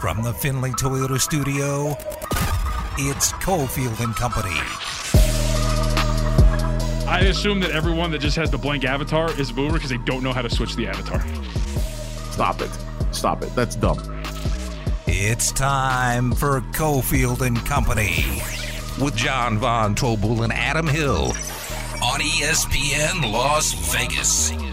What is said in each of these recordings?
From the Finley Toyota studio, it's Cofield and Company. I assume that everyone that just has the blank avatar is a boomer because they don't know how to switch the avatar. Stop it. Stop it. That's dumb. It's time for Cofield and Company with John Von Tobel and Adam Hill on ESPN Las Vegas.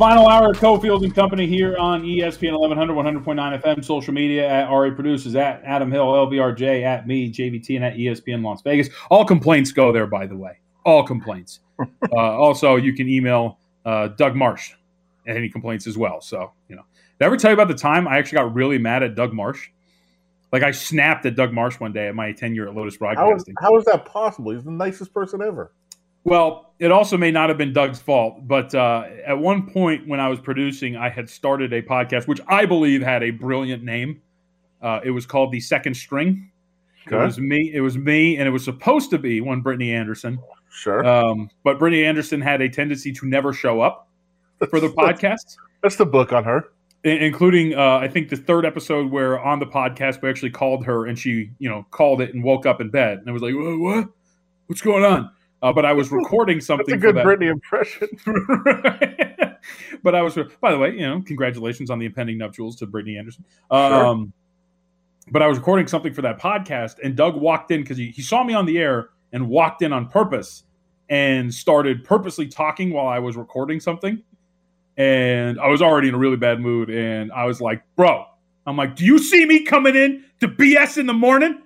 Final hour of Cofield and Company here on ESPN 1100, 100.9 FM, social media at RA Produces, at Adam Hill, LVRJ, at me, JVT, and at ESPN Las Vegas. All complaints go there, by the way. All complaints. uh, also, you can email uh, Doug Marsh any complaints as well. So, you know, did I ever tell you about the time I actually got really mad at Doug Marsh? Like I snapped at Doug Marsh one day at my tenure at Lotus How is, Broadcasting. how is that possible? He's the nicest person ever. Well, it also may not have been Doug's fault, but uh, at one point when I was producing, I had started a podcast which I believe had a brilliant name. Uh, it was called the Second String. It was me. It was me, and it was supposed to be one Brittany Anderson. Sure. Um, but Brittany Anderson had a tendency to never show up for the podcast, That's the book on her. i- including uh, I think the third episode where on the podcast we actually called her and she, you know, called it and woke up in bed and I was like, what? What's going on? Uh, but I was recording something. That's a for good that. Britney impression. but I was, by the way, you know, congratulations on the impending nuptials to Brittany Anderson. Um, But I was recording something for that podcast, and Doug walked in because he, he saw me on the air and walked in on purpose and started purposely talking while I was recording something. And I was already in a really bad mood, and I was like, "Bro, I'm like, do you see me coming in to BS in the morning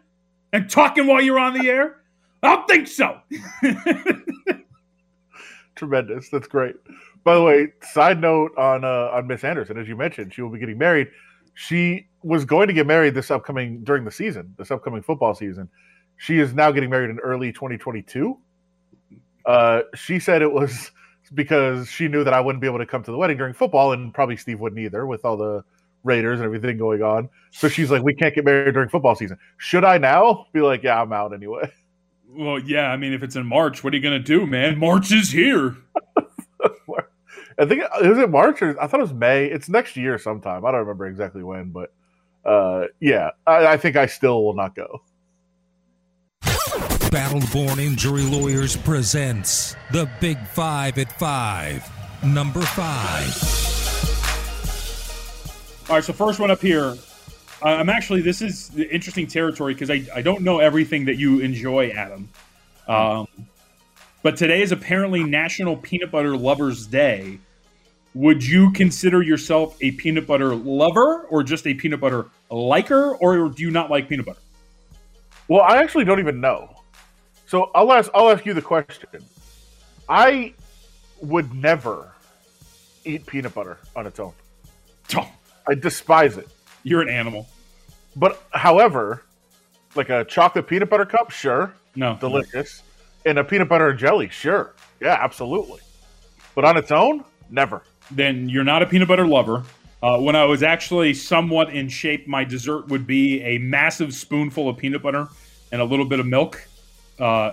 and talking while you're on the air? I don't think so." Tremendous. That's great. By the way, side note on uh, on Miss Anderson, as you mentioned, she will be getting married. She was going to get married this upcoming during the season, this upcoming football season. She is now getting married in early 2022. Uh, she said it was because she knew that I wouldn't be able to come to the wedding during football, and probably Steve wouldn't either, with all the Raiders and everything going on. So she's like, "We can't get married during football season." Should I now be like, "Yeah, I'm out anyway"? Well, yeah. I mean, if it's in March, what are you going to do, man? March is here. I think is it March or I thought it was May. It's next year sometime. I don't remember exactly when, but uh, yeah, I, I think I still will not go. Battleborn Injury Lawyers presents the Big Five at Five. Number five. All right, so first one up here. Uh, I'm actually, this is interesting territory because I, I don't know everything that you enjoy, Adam. Um, but today is apparently National Peanut Butter Lovers Day. Would you consider yourself a peanut butter lover or just a peanut butter liker, or do you not like peanut butter? Well, I actually don't even know. So I'll ask. I'll ask you the question. I would never eat peanut butter on its own. Oh, I despise it. you're an animal. But however, like a chocolate peanut butter cup, sure, No, delicious, and a peanut butter and jelly, sure, yeah, absolutely. But on its own, never. then you're not a peanut butter lover. Uh, when I was actually somewhat in shape, my dessert would be a massive spoonful of peanut butter and a little bit of milk. Uh,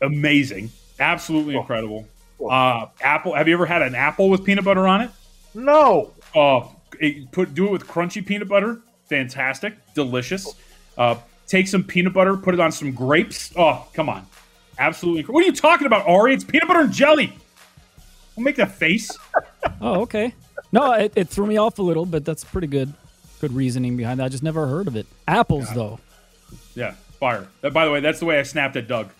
amazing, absolutely Oh. incredible. Oh. Uh, apple. Have you ever had an apple with peanut butter on it? No, Oh, it- put do it with crunchy peanut butter. Fantastic, delicious. Uh, take some peanut butter, put it on some grapes. Oh, come on, absolutely. What are you talking about, Ari? It's peanut butter and jelly. Don't make that face. Oh, okay. No, it, it threw me off a little, but that's pretty good. Good reasoning behind that. I just never heard of it. Apples, though. Yeah, fire. Uh, by the way, that's the way I snapped at Doug.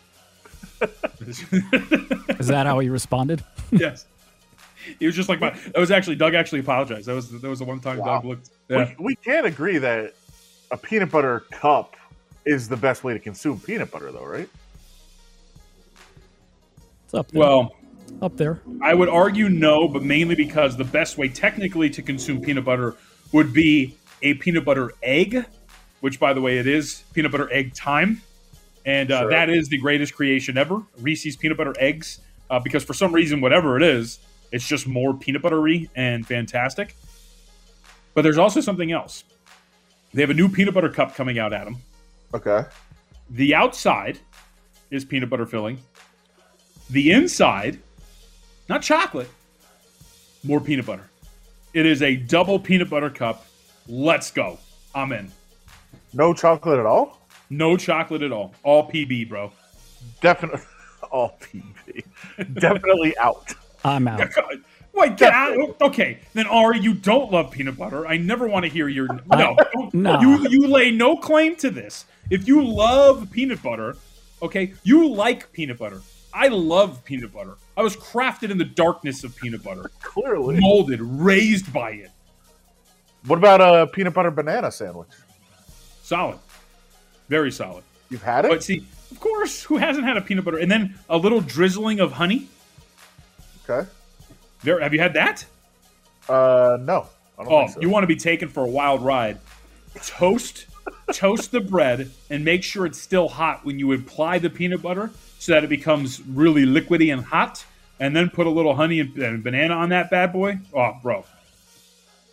Is that how he responded? yes. He was just like my. That was actually Doug. Actually apologized. That was that was the one time Wow. Doug looked. Yeah. we, we can't agree that a peanut butter cup is the best way to consume peanut butter, though, right? It's up there. Well, up there. I would argue no, but mainly because the best way technically to consume peanut butter would be a peanut butter egg, which, by the way, it is peanut butter egg time, and uh, Sure. that is the greatest creation ever. Reese's peanut butter eggs, uh, because for some reason, whatever it is, it's just more peanut buttery and fantastic. But there's also something else. They have a new peanut butter cup coming out, Adam. Okay. The outside is peanut butter filling. The inside, not chocolate, more peanut butter. It is a double peanut butter cup. Let's go. I'm in. No chocolate at all. No chocolate at all. All PB, bro. Definitely all PB. Definitely out. I'm out. Wait, get out. Okay, then Ari, you don't love peanut butter. I never want to hear your no. No. You you lay no claim to this. If you love peanut butter, okay, you like peanut butter. I love peanut butter. I was crafted in the darkness of peanut butter, Clearly. molded, raised by it. What about a peanut butter banana sandwich? Solid, very solid. You've had it? But see, of course, who hasn't had a peanut butter? And then a little drizzling of honey. Okay. There, have you had that? Uh, no. I don't Oh, think so. you want to be taken for a wild ride. Toast, toast the bread, and make sure it's still hot when you apply the peanut butter, so that it becomes really liquidy and hot. And then put a little honey and, banana on that bad boy. Oh, bro,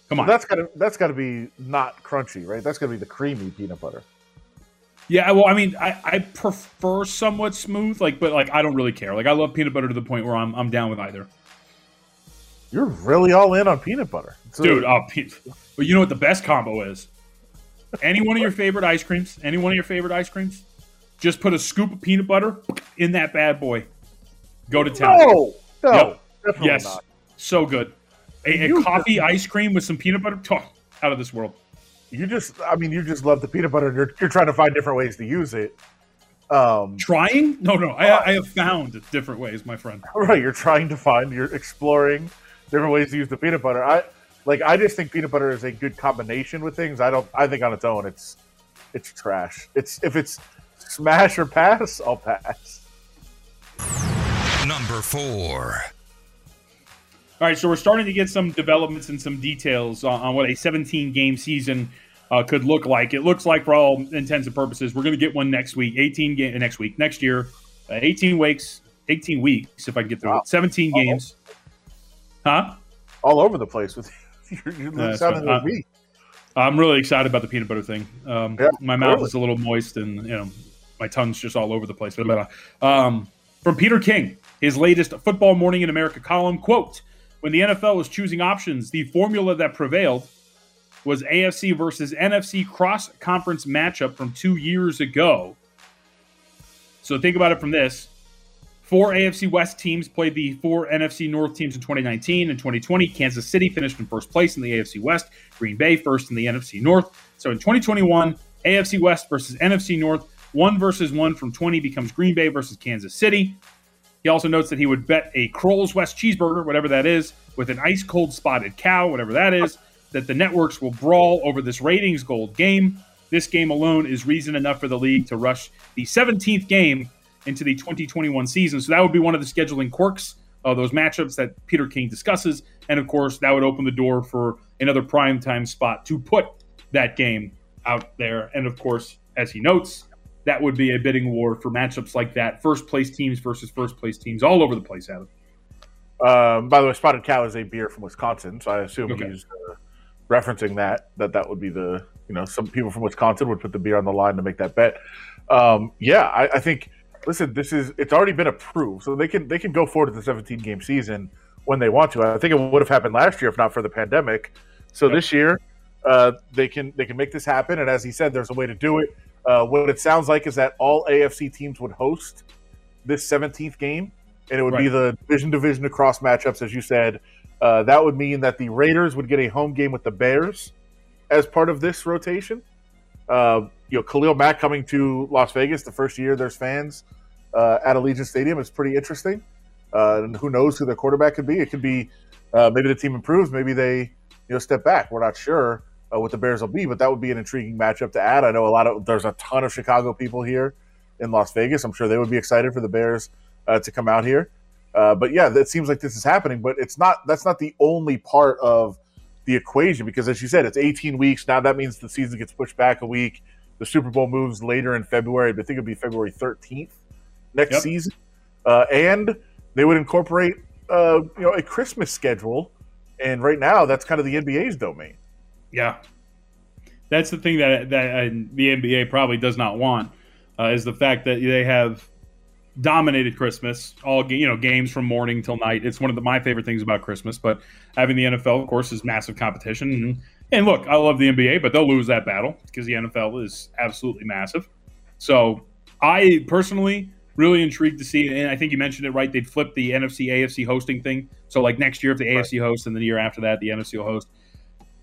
come on. that's gotta that's gotta be not crunchy, right? That's gotta be the creamy peanut butter. Yeah, well, I mean, I, I prefer somewhat smooth, like, but like I don't really care. Like, I love peanut butter to the point where I'm I'm down with either. You're really all in on peanut butter, It's a- Dude, oh, pe- but you know what the best combo is? Any one of your favorite ice creams? Any one of your favorite ice creams? Just put a scoop of peanut butter in that bad boy. Go to town. No, no, Yep. definitely yes, not. so good. A, a coffee ice cream with some peanut butter, oh, out of this world. You just, I mean, you just love the peanut butter. You're, you're trying to find different ways to use it. Um, Trying? No, no. I, I have found different ways, my friend. right, you're trying to find, you're exploring different ways to use the peanut butter. I like, I just think peanut butter is a good combination with things. I don't, I think on its own, it's, it's trash. It's if it's smash or pass, I'll pass. Number four. All right, so we're starting to get some developments and some details on, on what a 17 game season uh, could look like. It looks like, for all intents and purposes, we're going to get one next week, 18 game next week, next year, uh, 18 weeks, 18 weeks if I can get through Wow. it, 17 Uh-oh. games, huh? All over the place with you're, you're That's sounding right. like me. I'm really excited about the peanut butter thing. Um, Yeah, my mouth really. is a little moist, and you know, my tongue's just all over the place. Blah, blah, blah. Um, from Peter King, his latest Football Morning in America column quote: When the NFL was choosing options, the formula that prevailed was AFC versus NFC cross conference matchup from two years ago. So think about it from this. Four AFC West teams played the four NFC North teams in 2019 and 2020. Kansas City finished in first place in the AFC West. Green Bay first in the NFC North. So in 2021, AFC West versus NFC North, one versus one from 20 becomes Green Bay versus Kansas City. He also notes that he would bet a Kroll's West cheeseburger, whatever that is, with an ice cold spotted cow, whatever that is, that the networks will brawl over this ratings gold game. This game alone is reason enough for the league to rush the 17th game into the 2021 season. So that would be one of the scheduling quirks of those matchups that Peter King discusses. And of course, that would open the door for another primetime spot to put that game out there. And of course, as he notes, that would be a bidding war for matchups like that. First place teams versus first place teams all over the place, Adam. Um, by the way, Spotted Cow is a beer from Wisconsin, so I assume Okay. he's uh, referencing that that that would be the you know some people from Wisconsin would put the beer on the line to make that bet. Um, yeah, I, I think. Listen, this is it's already been approved, so they can they can go forward to the 17 game season when they want to. I think it would have happened last year if not for the pandemic. So Yep. this year, uh, they can they can make this happen, and as he said, there's a way to do it. Uh, what it sounds like is that all AFC teams would host this 17th game, and it would be the division division across matchups, as you said. Uh, that would mean that the Raiders would get a home game with the Bears as part of this rotation. Uh, you know, Khalil Mack coming to Las Vegas the first year there's fans uh, at Allegiant Stadium is pretty interesting. Uh, and who knows who their quarterback could be? It could be uh, maybe the team improves, maybe they you know step back. We're not sure uh, what the Bears will be, but that would be an intriguing matchup to add. I know a lot of there's a ton of Chicago people here in Las Vegas. I'm sure they would be excited for the Bears uh, to come out here. Uh, but yeah, it seems like this is happening, but it's not. That's not the only part of the equation because, as you said, it's 18 weeks now. That means the season gets pushed back a week. The Super Bowl moves later in February, but I think it'll be February 13th next Yep. season, uh, and they would incorporate uh, you know a Christmas schedule. And right now, that's kind of the NBA's domain. Yeah, that's the thing that that uh, the NBA probably does not want uh, is the fact that they have dominated Christmas. All you know, games from morning till night. It's one of the, my favorite things about Christmas. But having the NFL, of course, is massive competition. And, and look, I love the NBA, but they'll lose that battle because the NFL is absolutely massive. So I personally really intrigued to see, and I think you mentioned it right. They'd flip the NFC AFC hosting thing. So like next year, if the AFC hosts, and then the year after that, the NFC will host.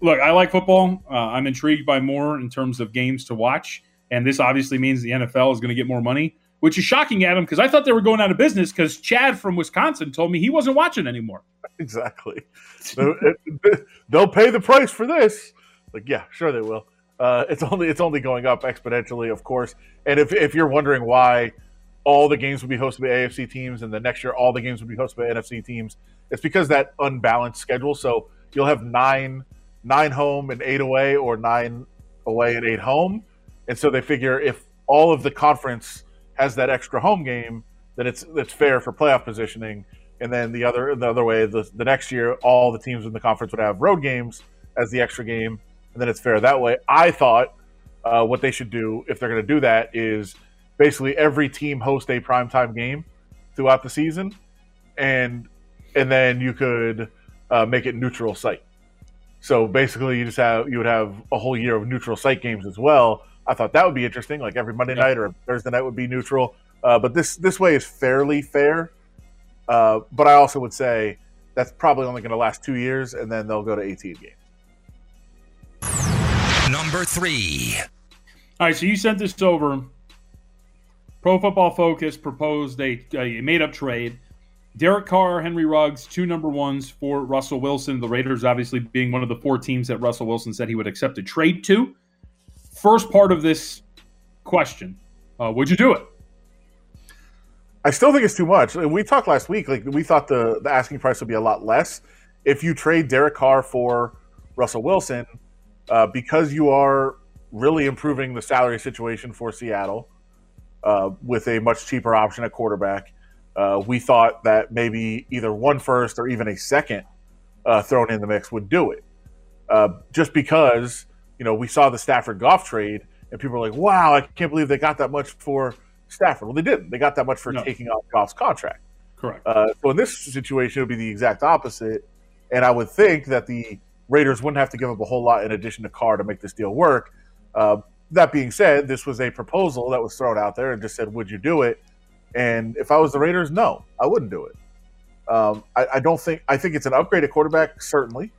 Look, I like football. Uh, I'm intrigued by more in terms of games to watch, and this obviously means the NFL is going to get more money, which is shocking, Adam, because I thought they were going out of business. Because Chad from Wisconsin told me he wasn't watching anymore. Exactly. So, it- they'll pay the price for this. Like, yeah, sure they will. Uh, it's only it's only going up exponentially, of course. And if if you're wondering why all the games will be hosted by AFC teams, and the next year all the games will be hosted by NFC teams, it's because that unbalanced schedule. So you'll have nine nine home and eight away, or nine away and eight home. And so they figure if all of the conference has that extra home game, then it's it's fair for playoff positioning. And then the other the other way, the, the next year, all the teams in the conference would have road games as the extra game, and then it's fair that way. I thought uh, what they should do if they're going to do that is basically every team host a primetime game throughout the season, and and then you could uh, make it neutral site. So basically, you just have you would have a whole year of neutral site games as well. I thought that would be interesting. Like every Monday Yeah. night or Thursday night would be neutral. Uh, but this this way is fairly fair. Uh, but I also would say that's probably only going to last two years, and then they'll go to 18 games. Number three. All right, so you sent this over. Pro Football Focus proposed a, a made up trade. Derek Carr, Henry Ruggs, two number ones for Russell Wilson. The Raiders, obviously, being one of the four teams that Russell Wilson said he would accept a trade to. First part of this question uh, Would you do it? I still think it's too much. We talked last week. Like we thought the the asking price would be a lot less if you trade Derek Carr for Russell Wilson, uh, because you are really improving the salary situation for Seattle uh, with a much cheaper option at quarterback. Uh, we thought that maybe either one first or even a second uh, thrown in the mix would do it. Uh, just because you know we saw the Stafford Goff trade, and people were like, "Wow, I can't believe they got that much for Stafford." Well, they didn't. They got that much for No. taking off Goff's contract. Correct. Uh, so in this situation, it would be the exact opposite. And I would think that the Raiders wouldn't have to give up a whole lot in addition to Carr to make this deal work. Uh, that being said, this was a proposal that was thrown out there and just said, "Would you do it?" And if I was the Raiders, no, I wouldn't do it. Um, I, I don't think. I think it's an upgrade at quarterback, certainly,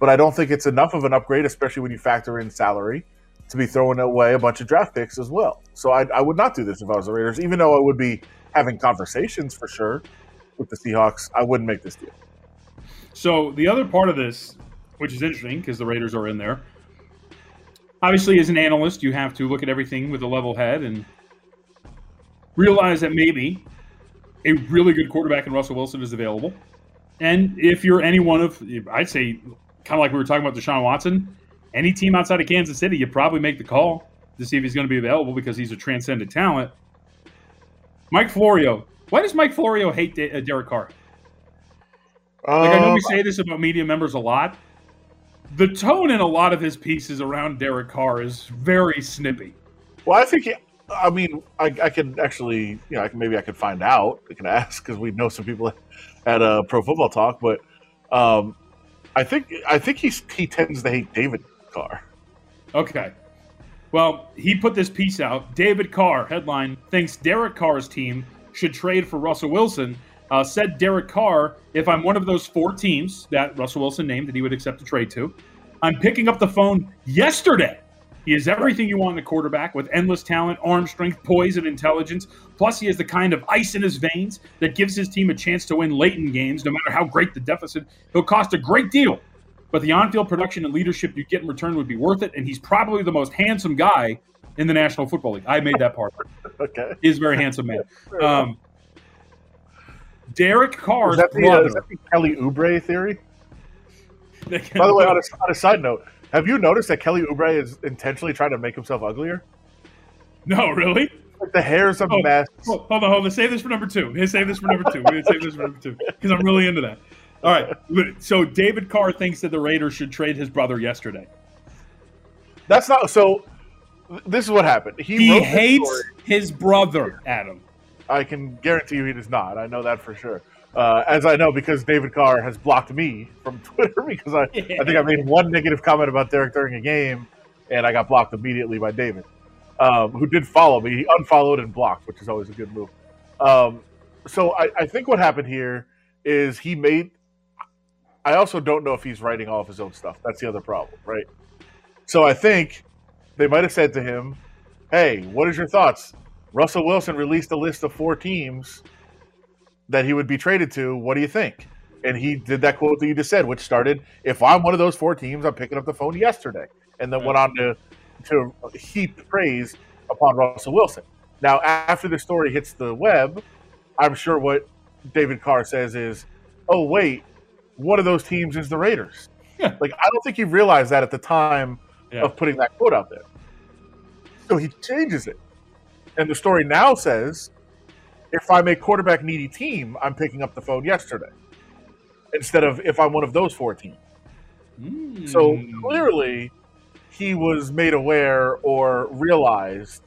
but I don't think it's enough of an upgrade, especially when you factor in salary, to be throwing away a bunch of draft picks as well. So I, I would not do this if I was the Raiders, even though I would be having conversations for sure with the Seahawks. I wouldn't make this deal. So the other part of this, which is interesting because the Raiders are in there. Obviously, as an analyst, you have to look at everything with a level head and realize that maybe a really good quarterback in Russell Wilson is available. And if you're any one of, I'd say, kind of like we were talking about Deshaun Watson, any team outside of Kansas City, you probably make the call to see if he's going to be available because he's a transcendent talent. Mike Florio. Why does Mike Florio hate uh, Derek Carr? Like I know we Um, say this about media members a lot. The tone in a lot of his pieces around Derek Carr is very snippy. well, I think. He, I mean, I, I could actually, you know, I can, maybe I could find out. I can ask because we know some people at uh, Pro Football Talk, but um, I think I think he's he tends to hate David Carr. Okay. Well, he put this piece out. David Carr, headline, thinks Derek Carr's team should trade for Russell Wilson. Uh, said Derek Carr, if I'm one of those four teams that Russell Wilson named that he would accept a trade to, I'm picking up the phone yesterday. He has everything you want in a quarterback with endless talent, arm strength, poise, and intelligence. Plus, he has the kind of ice in his veins that gives his team a chance to win late in games, no matter how great the deficit. He'll cost a great deal, but the on-field production and leadership you get in return would be worth it. And he's probably the most handsome guy in the National Football League. I made that part. Okay, He's a very handsome man. Um, Derek is Carr's that, the, uh, brother. is that the Kelly Oubre theory? By the way, on a, on a side note, have you noticed that Kelly Oubre is intentionally trying to make himself uglier? no, really? Like the hair's a Oh, mess. Hold hold on, hold on. Save this for number two. Save this for number two. We're save this for number two because I'm really into that. All right. So David Carr thinks that the Raiders should trade his brother yesterday. That's not so. This is what happened. He, He hates his brother, Adam. I can guarantee you he does not. I know that for sure. Uh, as I know because David Carr has blocked me from Twitter because I, I think I made one negative comment about Derek during a game, and I got blocked immediately by David, um, who did follow me. He unfollowed and blocked, which is always a good move. Um, so I, I think what happened here is he made. I also don't know if he's writing all of his own stuff. That's the other problem, right? So I think they might have said to him, "Hey, what is your thoughts? Russell Wilson released a list of four teams that he would be traded to. What do you think?" And he did that quote that you just said, which started, "If I'm one of those four teams, I'm picking up the phone yesterday," and then went on to to heap praise upon Russell Wilson. Now, after the story hits the web, I'm sure what David Carr says is, "Oh wait, one of those teams is the Raiders." Yeah. Like I don't think he realized that at the time Yeah. of putting that quote out there. So he changes it, and the story now says, "If I'm a quarterback needy team, I'm picking up the phone yesterday." Instead of if I'm one of those four teams. So Mm. clearly, he was made aware or realized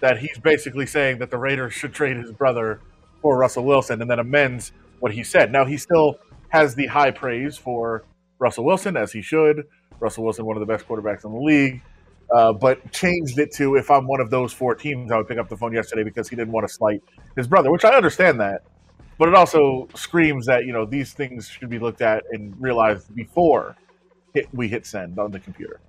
that he's basically saying that the Raiders should trade his brother for Russell Wilson and then amends what he said. Now, he still has the high praise for Russell Wilson, as he should. Russell Wilson, one of the best quarterbacks in the league, uh, but changed it to if I'm one of those four teams, I would pick up the phone yesterday because he didn't want to slight his brother, which I understand that. But it also screams that, you know, these things should be looked at and realized before hit, we hit send on the computer.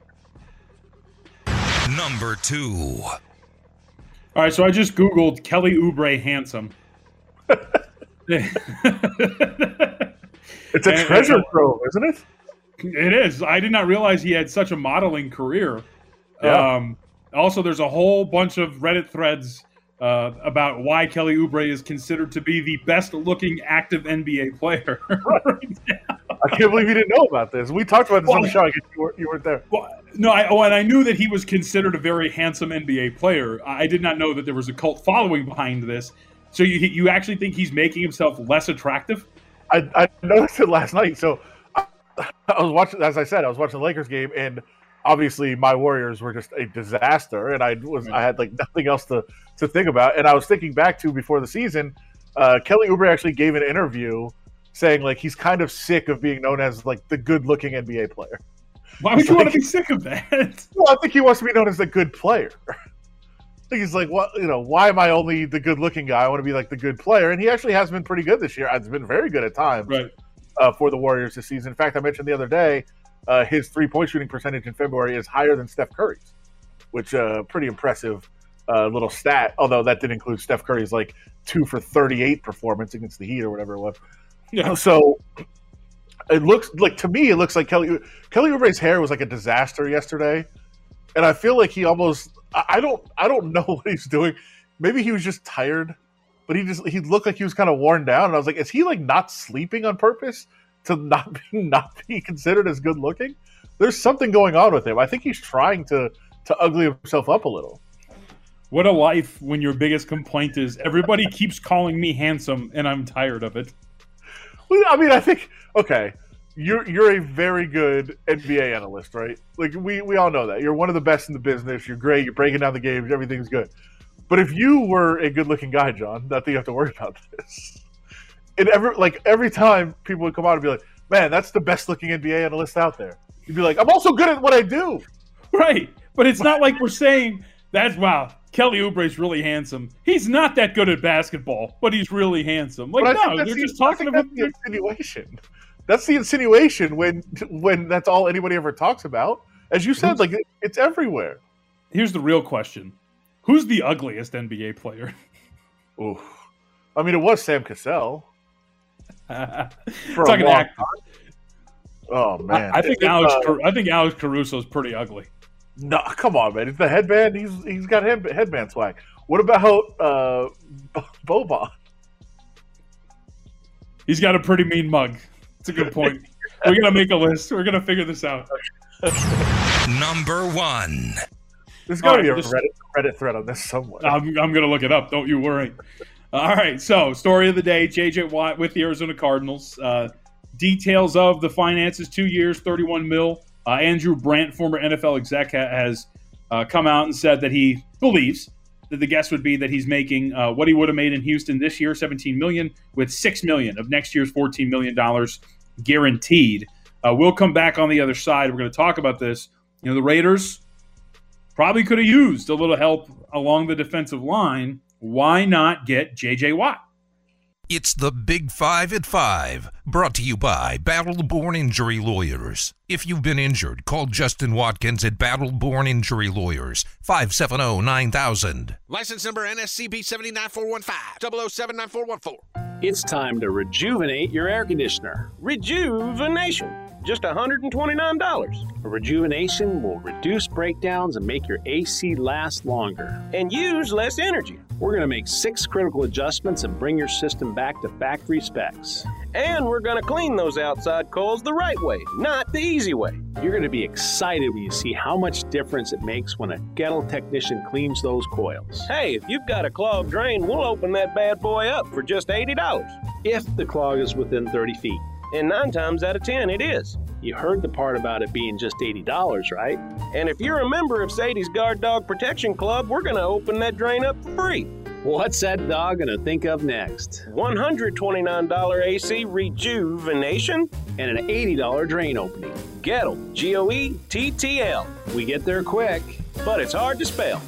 Number two. All right, so I just googled Kelly Oubre handsome. It's a And- treasure and- trove, isn't it? It is. I did not realize he had such a modeling career. Yeah. Um, also, there's a whole bunch of Reddit threads uh, about why Kelly Oubre is considered to be the best-looking active NBA player. I can't believe you didn't know about this. We talked about this on the show. I guess you, were, you weren't there. well, no, I, oh, and I knew that he was considered a very handsome NBA player. I I did not know that there was a cult following behind this. So you you actually think he's making himself less attractive? I, I noticed it last night. So I, I was watching, as I said, I was watching the Lakers game, and obviously my Warriors were just a disaster, and I was I had like nothing else to to think about. And I was thinking back to before the season, uh, Kelly Oubre actually gave an interview saying like he's kind of sick of being known as like the good-looking NBA player. Why would It's you want to be sick of that? Well, I think he wants to be known as the good player. He's like, what you know, why am I only the good looking guy? I want to be like the good player. And he actually has been pretty good this year. It's been very good at times Right. uh, for the Warriors this season. In fact, I mentioned the other day, uh, his three point shooting percentage in February is higher than Steph Curry's, which uh, pretty impressive uh, little stat. Although that did include Steph Curry's like two for thirty eight performance against the Heat or whatever it was. Yeah. So it looks like to me, it looks like Kelly Kelly Oubre's hair was like a disaster yesterday, and I feel like he almost I I don't I don't know what he's doing. Maybe he was just tired, but he just he looked like he was kind of worn down, and I was like, is he like not sleeping on purpose to not be not be considered as good looking? There's something going on with him. I think he's trying to to ugly himself up a little. What a life when your biggest complaint is everybody keeps calling me handsome and I'm tired of it. Well, I mean, I think okay, you're you're a very good NBA analyst, right? Like we we all know that you're one of the best in the business. You're great. You're breaking down the games. Everything's good. But if you were a good-looking guy, John, not that you have to worry about this. And every like every time people would come out and be like, "Man, that's the best-looking NBA analyst out there," you'd be like, "I'm also good at what I do." Right. But it's not like we're saying that's wow, Kelly Oubre's really handsome. He's not that good at basketball, but he's really handsome. Like But I think no, they're the- just talking about the insinuation. That's the insinuation when when that's all anybody ever talks about. As you said, like it's everywhere. Here's the real question. Who's the ugliest NBA player? Oof. I mean, it was Sam Cassell. For a Talking act- Oh man, I, I think It- Alex uh, Car- I think Alex Caruso's pretty ugly. no, come on, man. It's the headband. He's he's got head, headband swag. What about uh, Boban? He's got a pretty mean mug. It's a good point. We're gonna make a list. We're gonna figure this out. Number one. There's got to All be a this- Reddit, Reddit thread on this somewhere. I'm, I'm going to look it up. Don't you worry. All right. So, story of the day JJ Watt with the Arizona Cardinals. Uh, details of the finances two years, 31 mil. Uh, Andrew Brandt, former NFL exec, ha- has uh, come out and said that he believes that the guess would be that he's making uh, what he would have made in Houston this year, 17 million, with six million of next year's 14 million dollars guaranteed. Uh, we'll come back on the other side. We're going to talk about this. You know, the Raiders probably could have used a little help along the defensive line. Why not get J.J. Watt? It's the Big Five at Five, brought to you by Battle Born Injury Lawyers. If you've been injured, call Justin Watkins at Battle Born Injury Lawyers, 570 9000. License number NSCB 79415 0079414. It's time to rejuvenate your air conditioner. Rejuvenation. Just $129. A rejuvenation will reduce breakdowns and make your AC last longer. And use less energy. We're going to make six critical adjustments and bring your system back to factory specs. And we're going to clean those outside coils the right way, not the easy way. You're going to be excited when you see how much difference it makes when a Goettl technician cleans those coils. Hey, if you've got a clogged drain, we'll open that bad boy up for just $80. If the clog is within 30 feet. And nine times out of 10, it is. You heard the part about it being just $80, right? And if you're a member of Sadie's Guard Dog Protection Club, we're going to open that drain up for free. What's that dog going to think of next? $129 AC rejuvenation and an $80 drain opening. Goettl, G O E T T L. We get there quick, but it's hard to spell.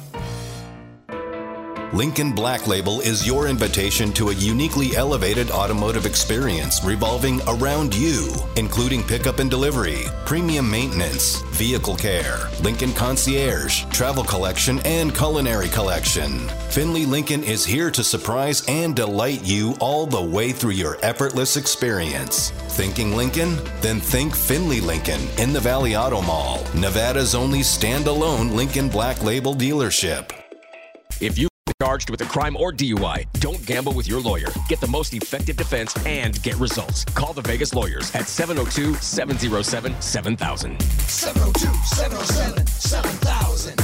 Lincoln Black Label is your invitation to a uniquely elevated automotive experience revolving around you, including pickup and delivery, premium maintenance, vehicle care, Lincoln Concierge, travel collection, and culinary collection. Finley Lincoln is here to surprise and delight you all the way through your effortless experience. Thinking Lincoln? Then think Finley Lincoln in the Valley Auto Mall, Nevada's only standalone Lincoln Black Label dealership. If you charged with a crime or DUI, don't gamble with your lawyer. Get the most effective defense and get results. Call the Vegas lawyers at 702 707 7000. 702 707 7000.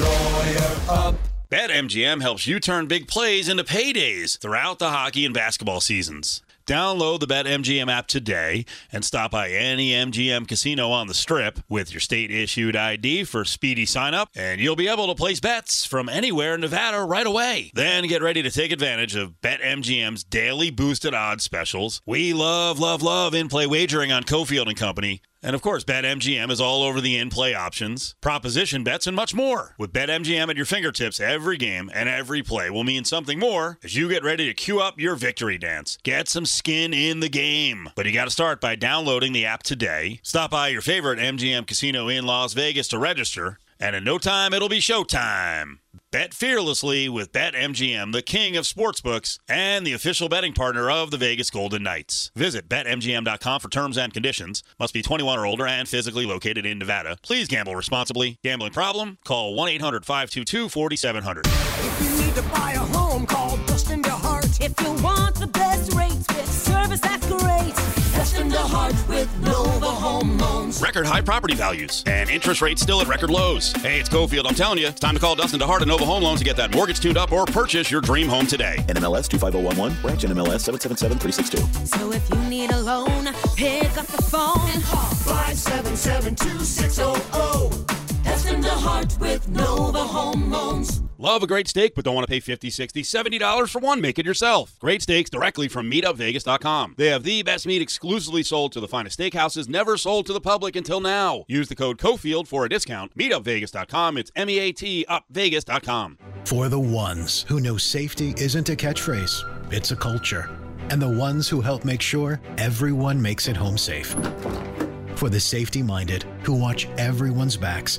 Lawyer up. BetMGM helps you turn big plays into paydays throughout the hockey and basketball seasons. Download the BetMGM app today and stop by any MGM casino on the strip with your state issued ID for speedy sign up, and you'll be able to place bets from anywhere in Nevada right away. Then get ready to take advantage of BetMGM's daily boosted odds specials. We love, love, love in play wagering on Cofield and Company. And of course, BetMGM is all over the in play options, proposition bets, and much more. With BetMGM at your fingertips, every game and every play will mean something more as you get ready to cue up your victory dance. Get some skin in the game. But you got to start by downloading the app today. Stop by your favorite MGM casino in Las Vegas to register, and in no time, it'll be showtime. Bet fearlessly with BetMGM, the king of sportsbooks and the official betting partner of the Vegas Golden Knights. Visit BetMGM.com for terms and conditions. Must be 21 or older and physically located in Nevada. Please gamble responsibly. Gambling problem? Call 1 800 522 4700. If you need to buy a home, call Dustin DeHart. If you want the best rates with service that's great, Dustin DeHart with Nova Home Loans. Record high property values and interest rates still at record lows. Hey, it's Cofield. I'm telling you, it's time to call Dustin DeHart at Nova Home Loans to get that mortgage tuned up or purchase your dream home today. NMLS 25011, branch NMLS 777362. So if you need a loan, pick up the phone and call 577-2600. Dustin DeHart with Nova Home Loans. Love a great steak, but don't want to pay 50 60 $70 for one? Make it yourself. Great steaks directly from meatupvegas.com. They have the best meat exclusively sold to the finest steakhouses, never sold to the public until now. Use the code COFIELD for a discount. Meatupvegas.com. It's M E A T upvegas.com. For the ones who know safety isn't a catchphrase, it's a culture. And the ones who help make sure everyone makes it home safe. For the safety minded who watch everyone's backs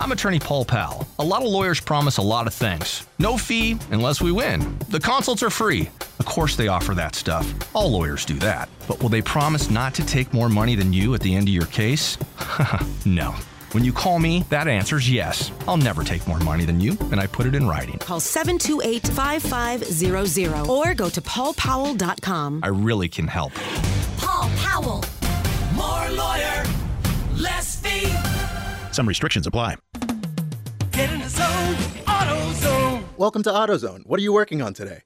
I'm attorney Paul Powell. A lot of lawyers promise a lot of things. No fee unless we win. The consults are free. Of course, they offer that stuff. All lawyers do that. But will they promise not to take more money than you at the end of your case? no. When you call me, that answer's yes. I'll never take more money than you, and I put it in writing. Call 728 5500 or go to paulpowell.com. I really can help. Paul Powell. More lawyer, less fee. Some restrictions apply. Zone, AutoZone. Welcome to AutoZone. What are you working on today?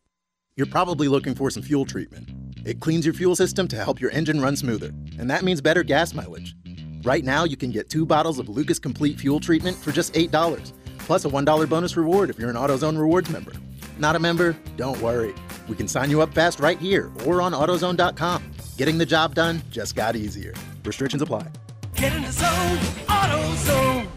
You're probably looking for some fuel treatment. It cleans your fuel system to help your engine run smoother, and that means better gas mileage. Right now, you can get two bottles of Lucas Complete Fuel Treatment for just $8, plus a $1 bonus reward if you're an AutoZone Rewards member. Not a member? Don't worry. We can sign you up fast right here or on AutoZone.com. Getting the job done just got easier. Restrictions apply. Get in the zone, AutoZone.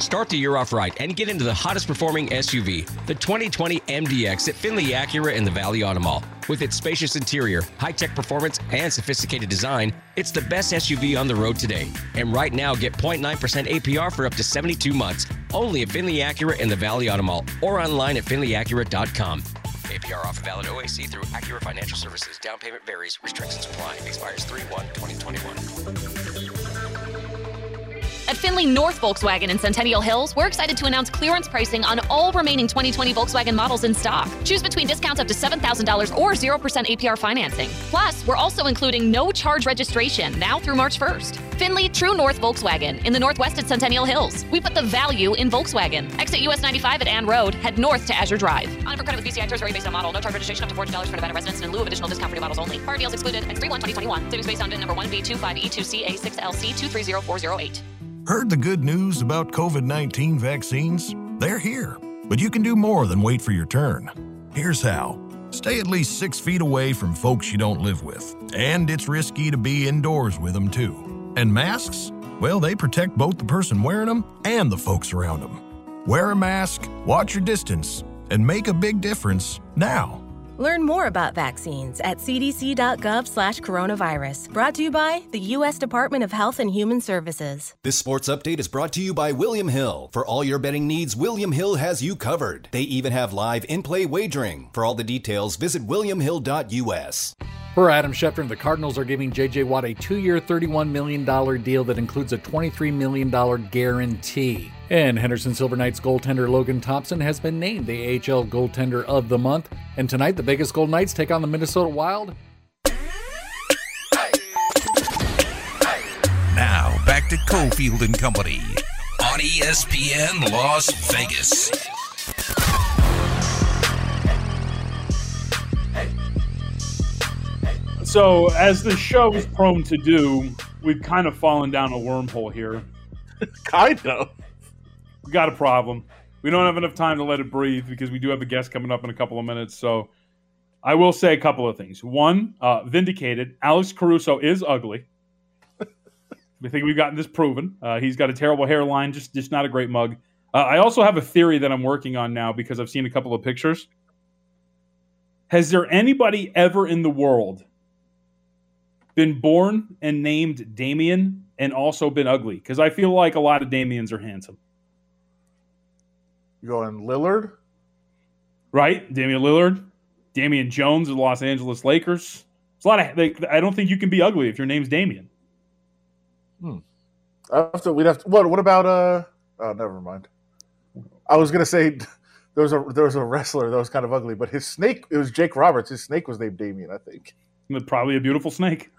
Start the year off right and get into the hottest performing SUV, the 2020 MDX at Finley Acura in the Valley Auto Mall. With its spacious interior, high tech performance, and sophisticated design, it's the best SUV on the road today. And right now, get 0.9% APR for up to 72 months, only at Finley Acura in the Valley Auto Mall or online at finleyacura.com. APR offer valid OAC through Acura Financial Services. Down payment varies. Restrictions apply. Expires 3 1 2021. Finley North Volkswagen in Centennial Hills, we're excited to announce clearance pricing on all remaining 2020 Volkswagen models in stock. Choose between discounts up to $7,000 or 0% APR financing. Plus, we're also including no charge registration now through March 1st. Finley True North Volkswagen in the Northwest at Centennial Hills. We put the value in Volkswagen. Exit US 95 at Ann Road. Head north to Azure Drive. On for credit with BCI terms vary based on model. No charge registration up to $40 for Nevada residents and in lieu of additional discount for new models only. Car deals excluded. X31 2021. Savings based on VIN number 1B25E2CA6LC230408. Heard the good news about COVID 19 vaccines? They're here, but you can do more than wait for your turn. Here's how stay at least six feet away from folks you don't live with, and it's risky to be indoors with them too. And masks? Well, they protect both the person wearing them and the folks around them. Wear a mask, watch your distance, and make a big difference now. Learn more about vaccines at cdc.gov/coronavirus. Brought to you by the U.S. Department of Health and Human Services. This sports update is brought to you by William Hill. For all your betting needs, William Hill has you covered. They even have live in play wagering. For all the details, visit williamhill.us. Per Adam Schefter, the Cardinals are giving J.J. Watt a two year, $31 million deal that includes a $23 million guarantee. And Henderson Silver Knights goaltender Logan Thompson has been named the AHL Goaltender of the Month. And tonight, the Vegas Golden Knights take on the Minnesota Wild. Now back to Cofield and Company on ESPN Las Vegas. So, as the show is prone to do, we've kind of fallen down a wormhole here. kind of. We got a problem. We don't have enough time to let it breathe because we do have a guest coming up in a couple of minutes. So, I will say a couple of things. One, uh, vindicated. Alex Caruso is ugly. I think we've gotten this proven. Uh, he's got a terrible hairline, just just not a great mug. Uh, I also have a theory that I'm working on now because I've seen a couple of pictures. Has there anybody ever in the world been born and named Damien and also been ugly? Because I feel like a lot of Damiens are handsome. You going Lillard? Right? Damian Lillard, Damian Jones of the Los Angeles Lakers. It's a lot of. Like, I don't think you can be ugly if your name's Damian. Hmm. I we'd have to, what? What about uh? Oh, never mind. I was gonna say there was a there was a wrestler that was kind of ugly, but his snake it was Jake Roberts. His snake was named Damien, I think. Probably a beautiful snake.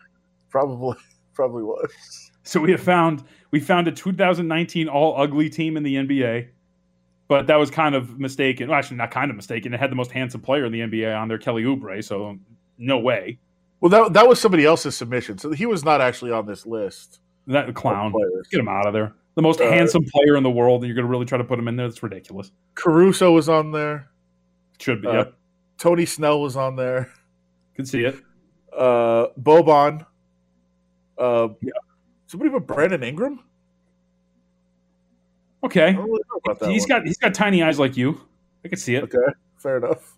Probably probably was. So we have found we found a 2019 all ugly team in the NBA, but that was kind of mistaken. Well, actually, not kind of mistaken. It had the most handsome player in the NBA on there, Kelly Oubre. So no way. Well, that that was somebody else's submission, so he was not actually on this list. That clown. Get him out of there. The most Uh, handsome player in the world, and you're going to really try to put him in there? That's ridiculous. Caruso was on there. Should be. Uh, yep. Tony Snell was on there. Can see it. Uh, Boban. Uh, yeah. Somebody put Brandon Ingram. Okay. Really know about that He's one. got he's got tiny eyes like you. I can see it. Okay, fair enough.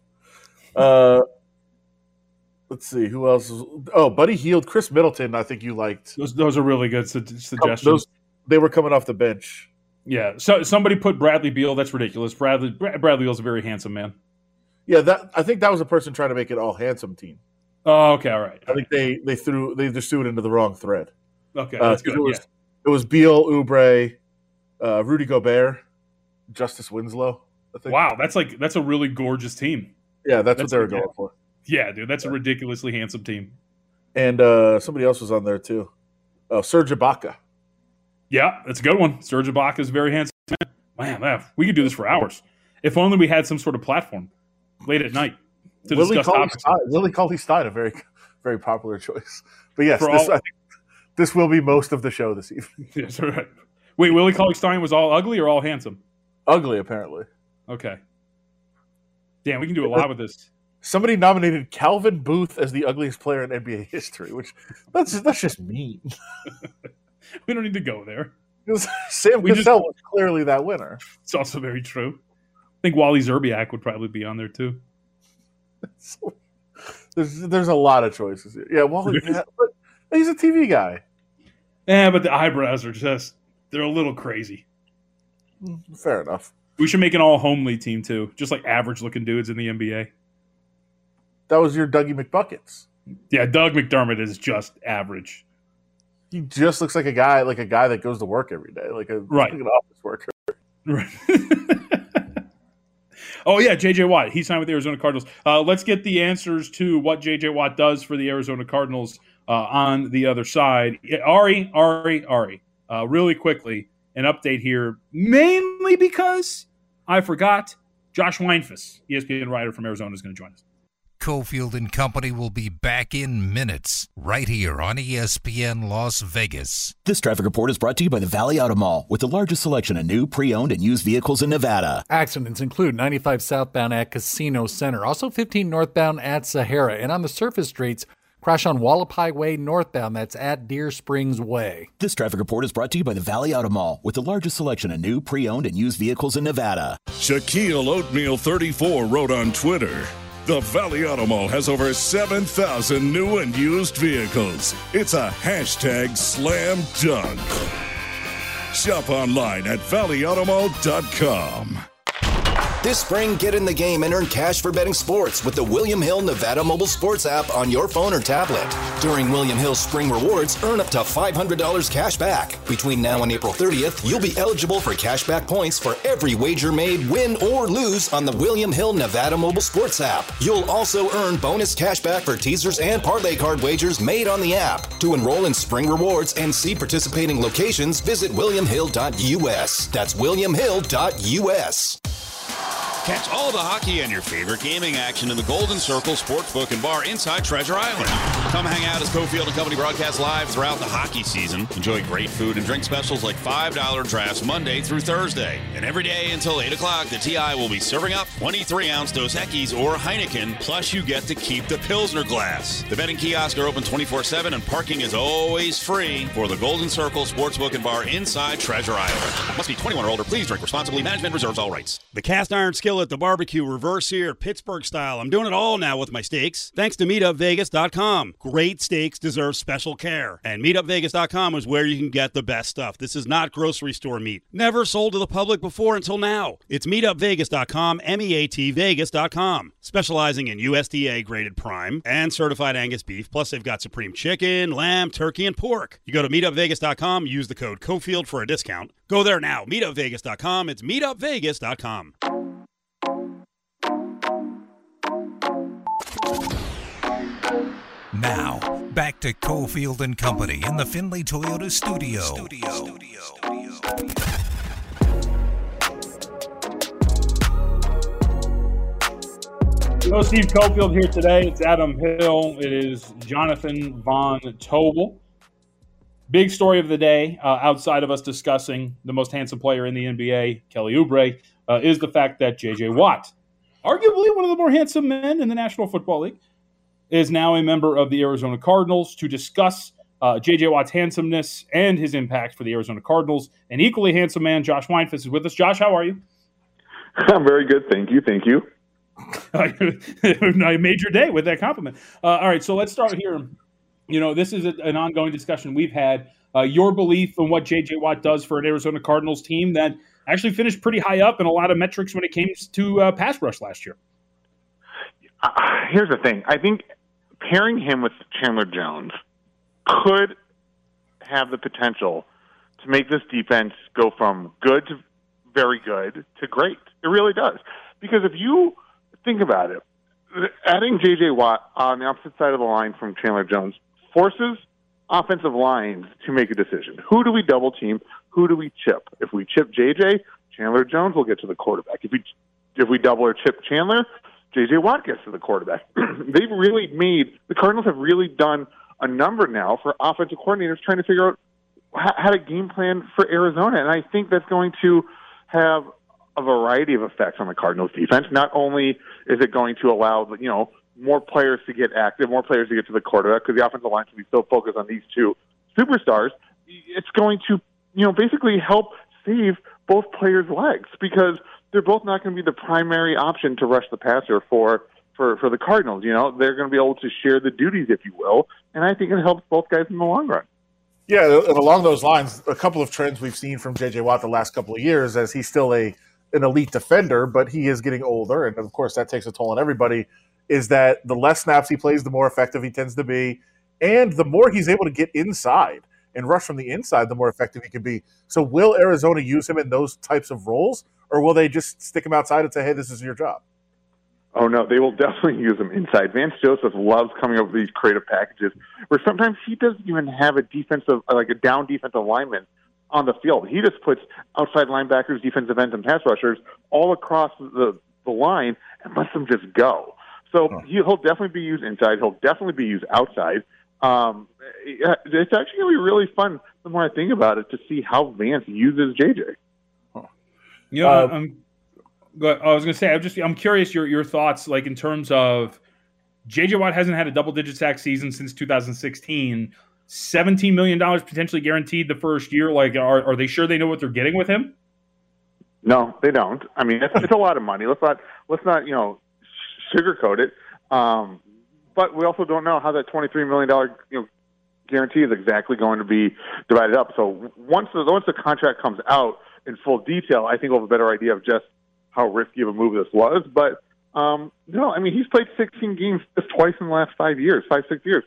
Uh, let's see who else. Is, oh, Buddy Hield, Khris Middleton. I think you liked. Those those are really good su- suggestions. Those they were coming off the bench. Yeah. So somebody put Bradley Beal. That's ridiculous. Bradley Bra- Bradley Beal's a very handsome man. Yeah, that I think that was a person trying to make it all handsome team. Oh, okay. All right. I think they they threw they just threw it into the wrong thread. Okay. Uh, that's 'cause good. It was, yeah. it was Beal, Oubre, uh, Rudy Gobert, Justice Winslow. I think. Wow, that's like that's a really gorgeous team. Yeah, that's, That's what they were yeah. going for. Yeah, dude, that's a ridiculously handsome team. And uh, somebody else was on there too. Oh, Serge Ibaka. Yeah, that's a good one. Serge Ibaka is a very handsome. Man, man, we could do this for hours. If only we had some sort of platform late at night to Willie discuss Cauley. Stein, Cauley Stein, a very very popular choice. But yes, For this, all- this will be most of the show this evening. Yes, right. Wait, Willie Cauley Stein was all ugly or all handsome? Ugly, apparently. Okay. Damn, we can do a lot with this. Somebody nominated Calvin Booth as the ugliest player in NBA history, which that's that's just mean. We don't need to go there. Sam We just- Cassell was clearly that winner. It's also very true. I think Wally Szczerbiak would probably be on there too. There's there's a lot of choices. Here. Yeah, Wally, yeah, but he's a TV guy. Yeah, but the eyebrows are just they're a little crazy. Mm, fair enough. We should make an all homely team too. Just like average looking dudes in the NBA. That was your Dougie McBuckets. Yeah, Doug McDermott is just average. He just looks like a guy, like a guy that goes to work every day, like a Right. like an office worker. Oh yeah, JJ Watt. He signed with the Arizona Cardinals. Uh, let's get the answers to what JJ Watt does for the Arizona Cardinals uh, on the other side. Ari, Ari, Ari. Uh, really quickly, an update here, mainly because I forgot Josh Weinfuss, ESPN writer from Arizona, is going to join us. Cofield and Company will be back in minutes right here on ESPN Las Vegas. This traffic report is brought to you by the Valley Auto Mall with the largest selection of new, pre owned, and used vehicles in Nevada. Accidents include 95 southbound at Casino Center, also 15 northbound at Sahara, and on the surface streets, crash on Hualapai Way northbound, that's at Deer Springs Way. This traffic report is brought to you by the Valley Auto Mall with the largest selection of new, pre owned, and used vehicles in Nevada. Shaquille Oatmeal 34 wrote on Twitter. The Valley Auto Mall has over 7,000 new and used vehicles. It's a hashtag slam dunk. Shop online at valleyautomall.com. This spring, get in the game and earn cash for betting sports with the William Hill Nevada mobile sports app on your phone or tablet. During William Hill's Spring Rewards, earn up to $500 cash back. Between now and April 30th, you'll be eligible for cash back points for every wager made, win or lose on the William Hill Nevada mobile sports app. You'll also earn bonus cash back for teasers and parlay card wagers made on the app. To enroll in Spring Rewards and see participating locations, visit williamhill.us. That's williamhill.us. Catch all the hockey and your favorite gaming action in the Golden Circle Sportsbook and Bar inside Treasure Island. Come hang out as Cofield and Company broadcast live throughout the hockey season. Enjoy great food and drink specials like $5 drafts Monday through Thursday. And every day until 8 o'clock, the TI will be serving up 23 ounce Dos Equis or Heineken, plus you get to keep the Pilsner glass. The betting kiosks are open 24 7 and parking is always free for the Golden Circle Sportsbook and Bar inside Treasure Island. Must be 21 or older. Please drink responsibly. Management reserves all rights. The cast iron skillet, the barbecue, reverse sear, Pittsburgh style. I'm doing it all now with my steaks. Thanks to MeetUpVegas.com. Great steaks deserve special care. And MeetUpVegas.com is where you can get the best stuff. This is not grocery store meat. Never sold to the public before until now. It's MeetUpVegas.com, M-E-A-T Vegas.com. Specializing in USDA graded prime and certified Angus beef. Plus they've got supreme chicken, lamb, turkey, and pork. You go to MeetUpVegas.com, use the code COFIELD for a discount. Go there now. MeetUpVegas.com. It's MeetUpVegas.com. Now, back to Cofield and Company in the Finley Toyota studio. No Steve Cofield here today. It's Adam Hill. It is Jonathan Von Tobel. Big story of the day, uh, outside of us discussing the most handsome player in the NBA, Kelly Oubre, uh, is the fact that J.J. Watt, arguably one of the more handsome men in the National Football League, is now a member of the Arizona Cardinals to discuss uh, J.J. Watt's handsomeness and his impact for the Arizona Cardinals. An equally handsome man, Josh Weinfuss, is with us. Josh, how are you? I'm very good, thank you, thank you. I made your day with that compliment. Uh, all right, so let's start here. You know, this is a, an ongoing discussion we've had. Uh, your belief in what J.J. Watt does for an Arizona Cardinals team that actually finished pretty high up in a lot of metrics when it came to uh, pass rush last year. Uh, here's the thing: I think pairing him with Chandler Jones could have the potential to make this defense go from good to very good to great. It really does. Because if you think about it, adding J.J. Watt on the opposite side of the line from Chandler Jones forces offensive lines to make a decision. Who do we double team? Who do we chip? If we chip J.J., Chandler Jones will get to the quarterback. If we if we double or chip Chandler, J.J. Watt gets to the quarterback. They've really made the Cardinals have really done a number now for offensive coordinators trying to figure out how, how to game plan for Arizona, and I think that's going to have a variety of effects on the Cardinals defense. Not only is it going to allow you know more players to get active, more players to get to the quarterback because the offensive line can be so focused on these two superstars. It's going to you know basically help save both players' legs because they're both not going to be the primary option to rush the passer for for for the Cardinals. You know, they're going to be able to share the duties, if you will, and I think it helps both guys in the long run. Yeah, and along those lines, a couple of trends we've seen from JJ Watt the last couple of years, as he's still a an elite defender, but he is getting older, and of course that takes a toll on everybody. Is that the less snaps he plays, the more effective he tends to be, and the more he's able to get inside and rush from the inside, the more effective he can be. So, will Arizona use him in those types of roles, or will they just stick him outside and say, "Hey, this is your job"? Oh no, they will definitely use him inside. Vance Joseph loves coming up with these creative packages where sometimes he doesn't even have a defensive, like a down defensive lineman on the field. He just puts outside linebackers, defensive ends, and pass rushers all across the the line and lets them just go. So he'll definitely be used inside. He'll definitely be used outside. Um, it's actually going to be really fun the more I think about it to see how Vance uses JJ. You know, uh, I'm, I was going to say, I'm just, I'm curious your your thoughts, like in terms of JJ Watt hasn't had a double digit sack season since 2016. $17 million potentially guaranteed the first year. Like, are, are they sure they know what they're getting with him? No, they don't. I mean, it's, it's a lot of money. Let's not, let's not, you know, sugarcoat it. Um, but we also don't know how that $23 million, you know, guarantee is exactly going to be divided up. So once the, once the contract comes out in full detail, I think we'll have a better idea of just how risky of a move this was. But um, no, I mean he's played 16 games just twice in the last five years, five six years.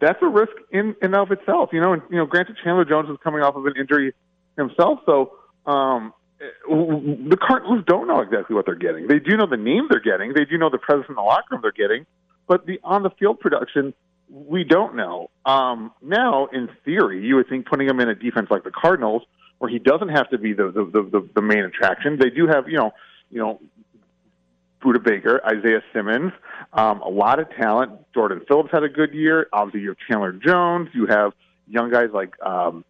That's a risk in and of itself, you know. And you know, granted, Chandler Jones is coming off of an injury himself, so um, the Cardinals don't know exactly what they're getting. They do know the name they're getting. They do know the presence in the locker room they're getting, but the on the field production we don't know. Um, now, in theory, you would think putting him in a defense like the Cardinals, where he doesn't have to be the the, the, the main attraction. They do have, you know, you know, Budda Baker, Isaiah Simmons, um, a lot of talent. Jordan Phillips had a good year. Obviously, you have Chandler Jones. You have young guys like um,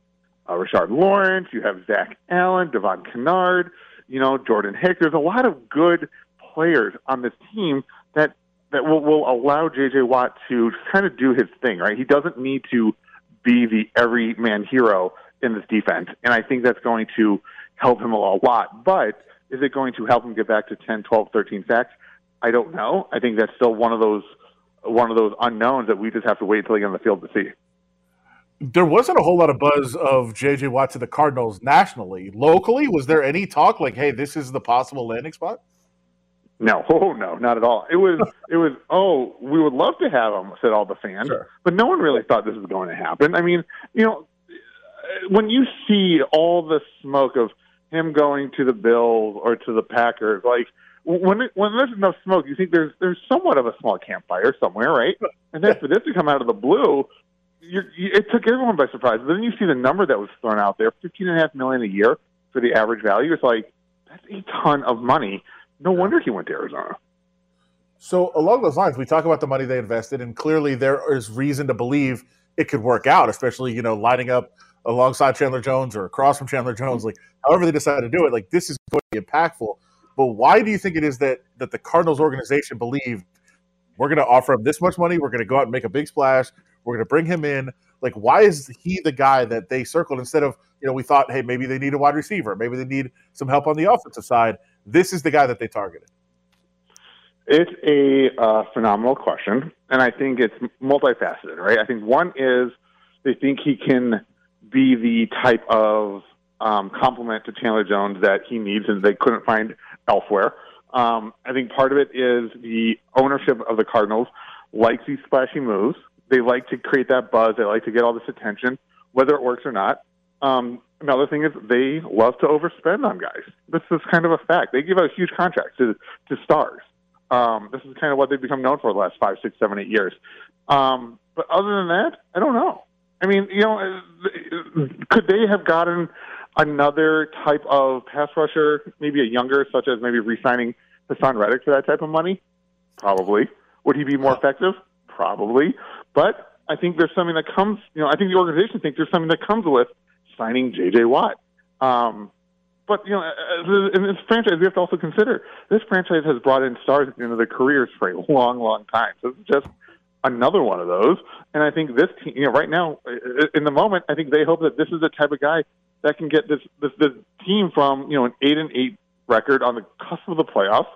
uh, Rashard Lawrence. You have Zach Allen, Devon Kennard. You know, Jordan Hicks. There's a lot of good players on this team that that will, will allow JJ Watt to kind of do his thing, right? He doesn't need to be the everyman hero in this defense. And I think that's going to help him a lot. But is it going to help him get back to 10, 12, 13 sacks? I don't know. I think that's still one of those one of those unknowns that we just have to wait until he get on the field to see. There wasn't a whole lot of buzz of JJ Watt to the Cardinals nationally. Locally, was there any talk like, "Hey, this is the possible landing spot"? No, oh no, not at all. It was it was oh, we would love to have him, said all the fans, sure. but no one really thought this was going to happen. I mean, you know, when you see all the smoke of him going to the Bills or to the Packers, like when it, when there's enough smoke, you think there's there's somewhat of a small campfire somewhere, right? And then for this to come out of the blue, you, it took everyone by surprise. But then you see the number that was thrown out there, fifteen and a half million a year for the average value. It's like that's a ton of money no wonder he went to Arizona. So along those lines, we talk about the money they invested, and clearly there is reason to believe it could work out, especially you know lining up alongside Chandler Jones or across from Chandler Jones. Like however they decide to do it, like this is going to be impactful. But why do you think it is that that the Cardinals organization believed we're going to offer him this much money, we're going to go out and make a big splash, we're going to bring him in? Like why is he the guy that they circled instead of you know we thought hey maybe they need a wide receiver, maybe they need some help on the offensive side this is the guy that they targeted? It's a uh, phenomenal question, and I think it's multifaceted, right? I think one is they think he can be the type of um, complement to Chandler Jones that he needs and they couldn't find elsewhere. Um, I think part of it is the ownership of the Cardinals likes these splashy moves. They like to create that buzz. They like to get all this attention, whether it works or not. Um, another thing is they love to overspend on guys. This is kind of a fact. They give out huge contracts to to stars. Um, this is kind of what they've become known for the last five, six, seven, eight years. Um, but other than that, I don't know. I mean, you know, could they have gotten another type of pass rusher, maybe a younger, such as maybe re-signing Haason Reddick for that type of money? Probably. Would he be more effective? Probably. But I think there's something that comes. You know, I think the organization thinks there's something that comes with signing J.J. Watt. Um, but you know, in this franchise, we have to also consider this franchise has brought in stars at the end of their careers for a long, long time. So it's just another one of those. And I think this team, you know, right now in the moment, I think they hope that this is the type of guy that can get this this, this team from you know an eight and eight record on the cusp of the playoffs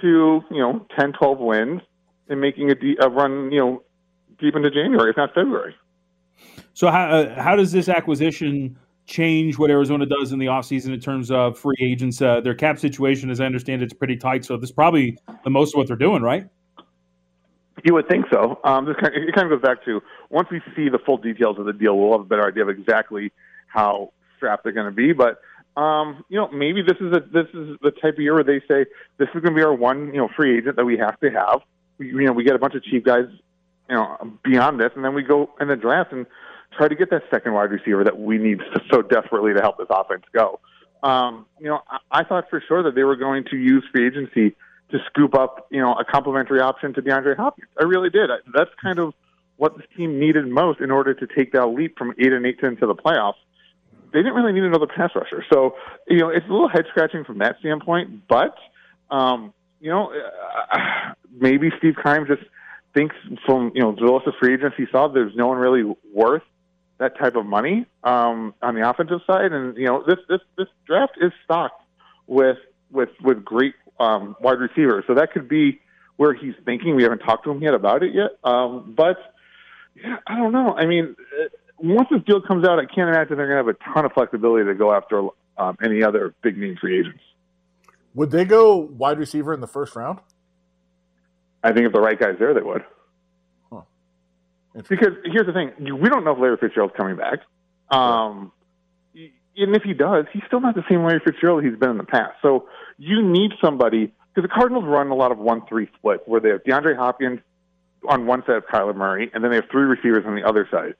to you know 10, 12 wins and making a, de- a run you know deep into January, if not February. So how uh, how does this acquisition change what Arizona does in the offseason in terms of free agents? Uh, their cap situation, as I understand, it's pretty tight. So this is probably the most of what they're doing, right? You would think so. Um, this kind of, it kind of goes back to once we see the full details of the deal, we'll have a better idea of exactly how strapped they're going to be. But um, you know, maybe this is a this is the type of year where they say this is going to be our one you know free agent that we have to have. We, you know, we get a bunch of cheap guys, you know, beyond this, and then we go in the draft and try to get that second wide receiver that we need so desperately to help this offense go. Um, you know, I, I thought for sure that they were going to use free agency to scoop up, you know, a complementary option to DeAndre Hopkins. I really did. I, that's kind of what this team needed most in order to take that leap from eight and eight to into the playoffs. They didn't really need another pass rusher, so you know it's a little head scratching from that standpoint. But um, you know, uh, maybe Steve Keim just thinks from you know the list of free agents he saw, there's no one really worth that type of money um, on the offensive side. And you know, this this this draft is stocked with with with great um, wide receiver. So that could be where he's thinking. We haven't talked to him yet about it yet, um, but yeah, I don't know. I mean, uh, once this deal comes out, I can't imagine they're going to have a ton of flexibility to go after um, any other big name free agents. Would they go wide receiver in the first round? I think if the right guy's there, they would. Because here's the thing: we don't know if Larry Fitzgerald's coming back. Um, and if he does, he's still not the same Larry Fitzgerald he's been in the past. So you need somebody because the Cardinals run a lot of one-three splits where they have DeAndre Hopkins on one side of Kyler Murray, and then they have three receivers on the other side.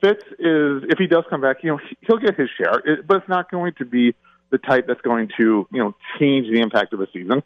Fitz is, if he does come back, you know, he- he'll get his share, but it's not going to be the type that's going to, you know, change the impact of the season.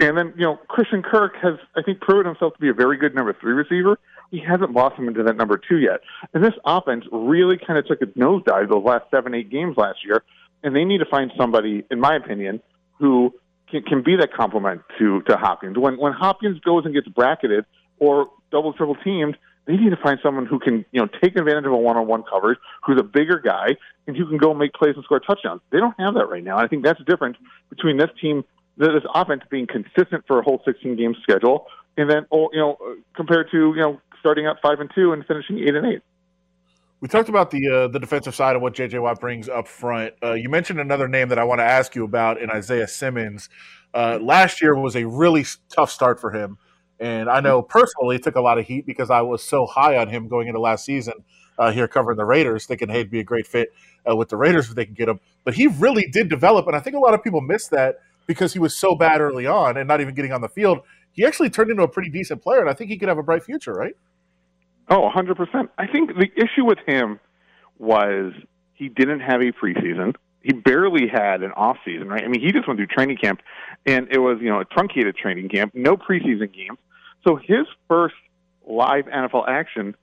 And then, you know, Christian Kirk has, I think, proven himself to be a very good number three receiver. He hasn't blossomed into that number two yet. And this offense really kind of took a nosedive those last seven, eight games last year. And they need to find somebody, in my opinion, who can, can be that complement to, to Hopkins. When, when Hopkins goes and gets bracketed or double, triple teamed, they need to find someone who can, you know, take advantage of a one-on-one coverage, who's a bigger guy, and who can go make plays and score touchdowns. They don't have that right now. And I think that's the difference between this team, this offense being consistent for a whole 16-game schedule, and then, oh, you know, compared to, you know, starting out five and two and finishing eight and eight. We talked about the uh, the defensive side of what JJ Watt brings up front. Uh, you mentioned another name that I want to ask you about in Isaiah Simmons. Uh, last year was a really tough start for him, and I know personally it took a lot of heat because I was so high on him going into last season uh, here covering the Raiders, thinking hey, he'd be a great fit uh, with the Raiders if they can get him. But he really did develop, and I think a lot of people missed that because he was so bad early on and not even getting on the field. He actually turned into a pretty decent player, and I think he could have a bright future, right? Oh, 100%. I think the issue with him was he didn't have a preseason. He barely had an off season, right? I mean, he just went through training camp, and it was, you know, a truncated training camp, no preseason games. So his first live NFL action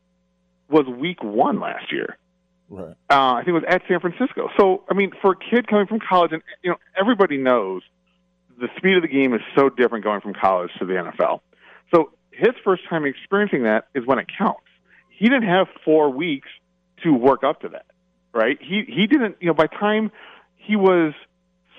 was week one last year. Right. Uh, I think it was at San Francisco. So, I mean, for a kid coming from college, and you know, everybody knows the speed of the game is so different going from college to the NFL. So, his first time experiencing that is when it counts. He didn't have four weeks to work up to that, right? He he didn't. You know, by time he was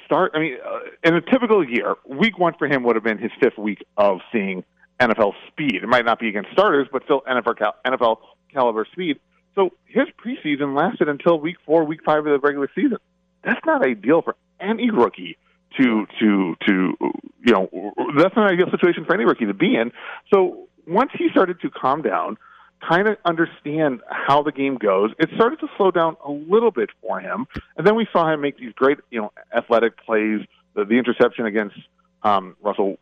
start, I mean, uh, in a typical year, week one for him would have been his fifth week of seeing NFL speed. It might not be against starters, but still NFL cal- NFL caliber speed. So his preseason lasted until week four, week five of the regular season. That's not ideal for any rookie to to to you know that's not an ideal situation for any rookie to be in. So once he started to calm down, kind of understand how the game goes, it started to slow down a little bit for him. And then we saw him make these great you know athletic plays. The, the interception against um, Russell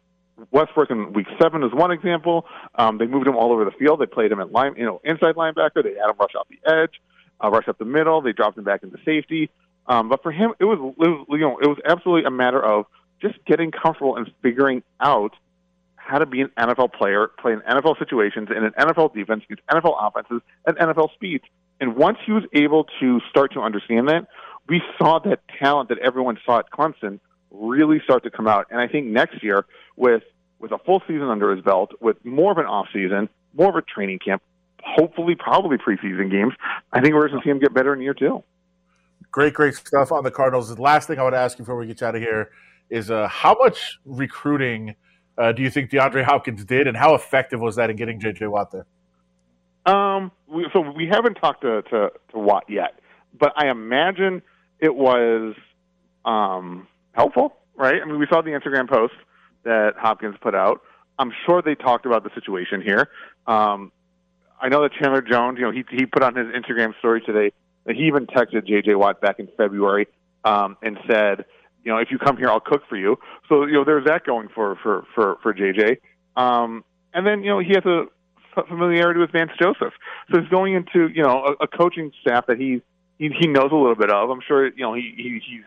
Westbrook in week seven is one example. Um, they moved him all over the field. They played him at line, you know, inside linebacker. They had him rush off the edge, uh, rush up the middle. They dropped him back into safety. Um, but for him, it was, it was you know it was absolutely a matter of just getting comfortable and figuring out how to be an NFL player, play in NFL situations, in an NFL defense, against NFL offenses, and NFL speeds. And once he was able to start to understand that, we saw that talent that everyone saw at Clemson really start to come out. And I think next year, with with a full season under his belt, with more of an off season, more of a training camp, hopefully, probably preseason games, I think we're going to see him get better in year two. Great, great stuff on the Cardinals. The last thing I would ask you before we get you out of here is uh, how much recruiting uh, do you think DeAndre Hopkins did, and how effective was that in getting J.J. Watt there? Um, we, so we haven't talked to, to, to Watt yet, but I imagine it was um, helpful, right? I mean, we saw the Instagram post that Hopkins put out. I'm sure they talked about the situation here. Um, I know that Chandler Jones, you know, he he put on his Instagram story today that he even texted J.J. Watt back in February um, and said, you know, if you come here, I'll cook for you. So you know, there's that going for for for for JJ. Um, and then you know, he has a familiarity with Vance Joseph, so he's going into you know a, a coaching staff that he, he he knows a little bit of. I'm sure you know he, he he's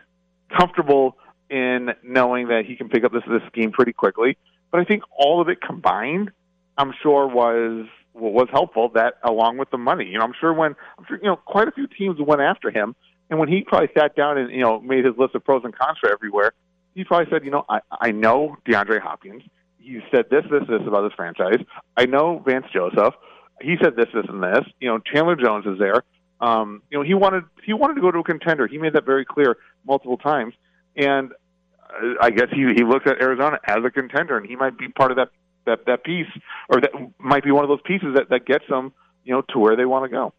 comfortable in knowing that he can pick up this this scheme pretty quickly. But I think all of it combined, I'm sure was was helpful. That along with the money, you know, I'm sure when I'm sure you know quite a few teams went after him and when he probably sat down and you know made his list of pros and cons for everywhere, he probably said, you know, I, I know DeAndre Hopkins. He said this, this, this about this franchise. I know Vance Joseph. He said this, this, and this. You know, Chandler Jones is there. Um, you know, he wanted he wanted to go to a contender. He made that very clear multiple times. And uh, I guess he he looked at Arizona as a contender, and he might be part of that that that piece, or that might be one of those pieces that that gets them, you know, to where they want to go.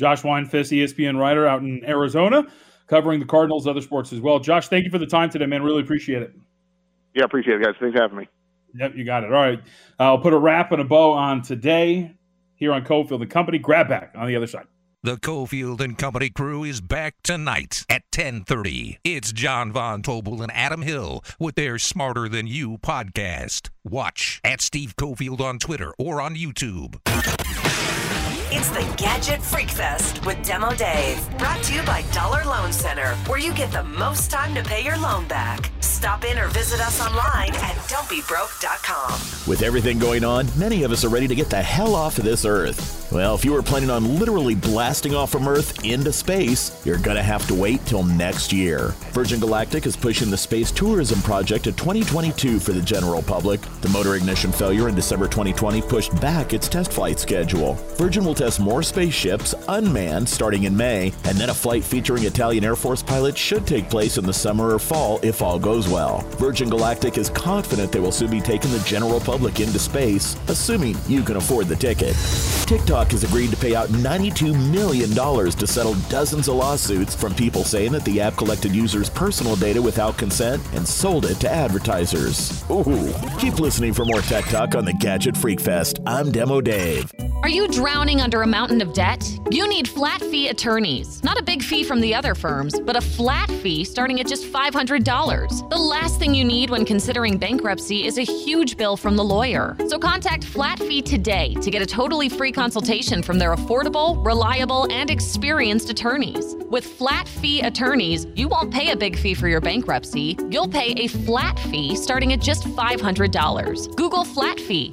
Josh Weinfuss, ESPN writer out in Arizona, covering the Cardinals, other sports as well. Josh, thank you for the time today, man. Really appreciate it. Yeah, appreciate it, guys. Thanks for having me. Yep, you got it. All right. I'll put a wrap and a bow on today here on Cofield and Company. Grab back on the other side. The Cofield and Company crew is back tonight at 10:30. It's John Von Tobel and Adam Hill with their Smarter Than You podcast. Watch at Steve Cofield on Twitter or on YouTube. It's the Gadget Freak Fest with Demo Dave. Brought to you by Dollar Loan Center, where you get the most time to pay your loan back. Stop in or visit us online at don'tbebroke.com. With everything going on, many of us are ready to get the hell off of this Earth. Well, if you were planning on literally blasting off from Earth into space, you're going to have to wait till next year. Virgin Galactic is pushing the space tourism project to 2022 for the general public. The motor ignition failure in December 2020 pushed back its test flight schedule. Virgin will test more spaceships unmanned starting in May, and then a flight featuring Italian Air Force pilots should take place in the summer or fall if all goes well. Virgin Galactic is confident they will soon be taking the general public into space, assuming you can afford the ticket. TikTok has agreed to pay out $92 million to settle dozens of lawsuits from people saying that the app collected users' personal data without consent and sold it to advertisers. Ooh. Keep listening for more tech talk on the Gadget Freak Fest. I'm Demo Dave. Are you drowning under a mountain of debt? You need flat fee attorneys. Not a big fee from the other firms, but a flat fee starting at just $500. The last thing you need when considering bankruptcy is a huge bill from the lawyer. So contact Flat Fee today to get a totally free consultation from their affordable, reliable, and experienced attorneys. With flat fee attorneys, you won't pay a big fee for your bankruptcy. You'll pay a flat fee starting at just $500. Google Flat Fee.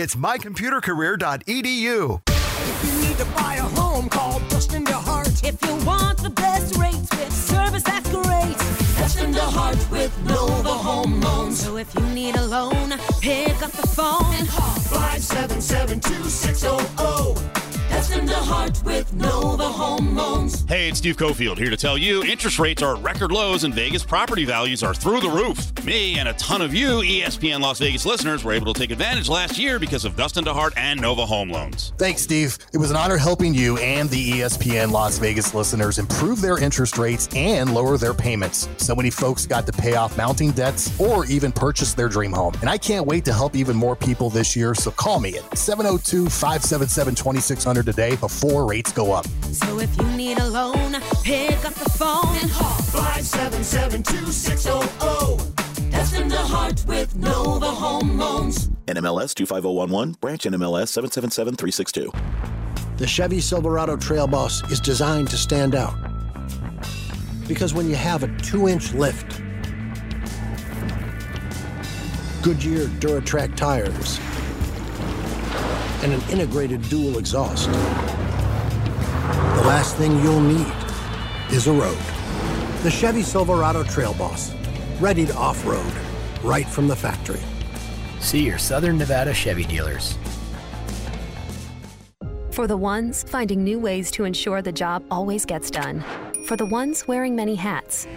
It's mycomputercareer.edu. If you need to buy a home, call Dustin DeHart. If you want the best rates with service that's great, Dustin DeHart with Nova Home Loans. So if you need a loan, pick up the phone and call 577-2600. Dustin DeHart heart with Nova Home Loans. Hey, it's Steve Cofield here to tell you interest rates are at record lows and Vegas property values are through the roof. Me and a ton of you ESPN Las Vegas listeners were able to take advantage last year because of Dustin DeHart and Nova Home Loans. Thanks, Steve. It was an honor helping you and the ESPN Las Vegas listeners improve their interest rates and lower their payments. So many folks got to pay off mounting debts or even purchase their dream home. And I can't wait to help even more people this year. So call me at 702 577 2600 today before rates go up. So if you need a loan, pick up the phone and call 577 2600. Dustin DeHart with Nova Home Loans. NMLS 25011, branch NMLS 777362. The Chevy Silverado Trail Boss is designed to stand out. Because when you have a two inch lift, Goodyear DuraTrac tires, and an integrated dual exhaust, the last thing you'll need is a road. The Chevy Silverado Trail Boss, ready to off road, right from the factory. See your Southern Nevada Chevy dealers. For the ones finding new ways to ensure the job always gets done. For the ones wearing many hats.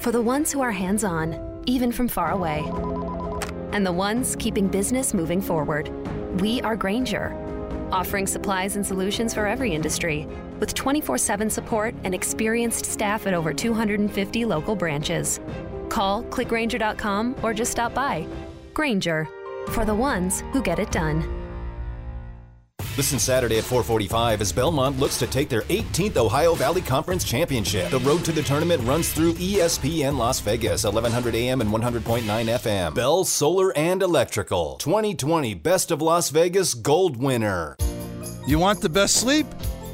For the ones who are hands on, even from far away. And the ones keeping business moving forward. We are Grainger, offering supplies and solutions for every industry, with 24 7 support and experienced staff at over 250 local branches. Call clickgrainger.com or just stop by. Grainger, for the ones who get it done. Listen Saturday at 4:45 as Belmont looks to take their 18th Ohio Valley Conference Championship. The road to the tournament runs through ESPN Las Vegas, 1100 AM and 100.9 FM. Bell Solar and Electrical, 2020 Best of Las Vegas Gold winner. You want the best sleep?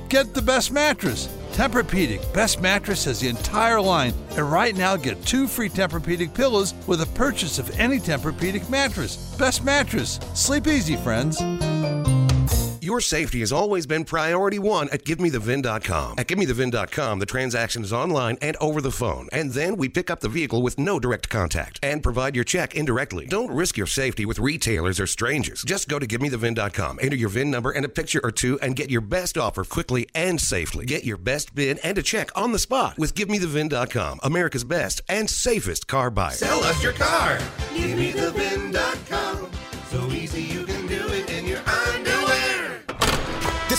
Get the best mattress. Tempur-Pedic, best mattress has the entire line, and right now get two free Tempur-Pedic pillows with a purchase of any Tempur-Pedic mattress. Best mattress. Sleep easy, friends. Your safety has always been priority one at GiveMeTheVIN.com. At GiveMeTheVIN.com, the transaction is online and over the phone, and then we pick up the vehicle with no direct contact and provide your check indirectly. Don't risk your safety with retailers or strangers. Just go to GiveMeTheVIN.com, enter your VIN number and a picture or two, and get your best offer quickly and safely. Get your best bid and a check on the spot with GiveMeTheVIN.com, America's best and safest car buyer. Sell us your car. Give me the So easy you can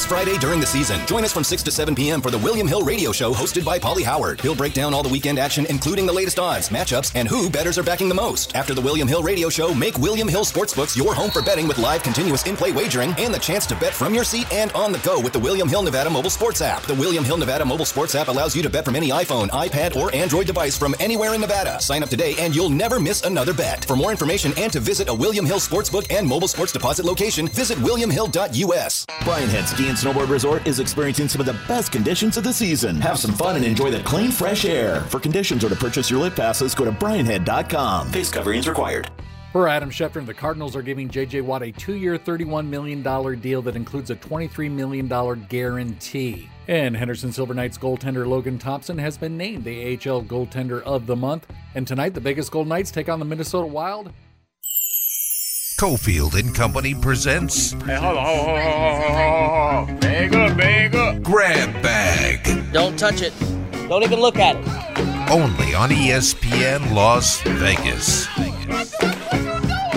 Friday during the season, join us from 6 to 7 p.m. for the William Hill Radio Show hosted by Paulie Howard. He'll break down all the weekend action, including the latest odds, matchups, and who bettors are backing the most. After the William Hill Radio Show, make William Hill Sportsbooks your home for betting with live continuous in-play wagering and the chance to bet from your seat and on the go with the William Hill Nevada mobile sports app. The William Hill Nevada mobile sports app allows you to bet from any iPhone, iPad, or Android device from anywhere in Nevada. Sign up today and you'll never miss another bet. For more information and to visit a William Hill Sportsbook and mobile sports deposit location, visit williamhill.us. Brian Head Snowboard Resort is experiencing some of the best conditions of the season. Have some fun and enjoy the clean, fresh air. For conditions or to purchase your lift passes, go to brianhead.com. Face coverings required. Per Adam Schefter, the Cardinals are giving J.J. Watt a two-year, $31 million deal that includes a $23 million guarantee. And Henderson Silver Knights goaltender Logan Thompson has been named the AHL Goaltender of the Month. And tonight, the Vegas Gold Knights take on the Minnesota Wild. Cofield and Company presents Hey, hold on, hold on, hold on, hold on, hold on. Bag up, bag up. Grab Bag. Don't touch it. Don't even look at it. Only on ESPN Las Vegas.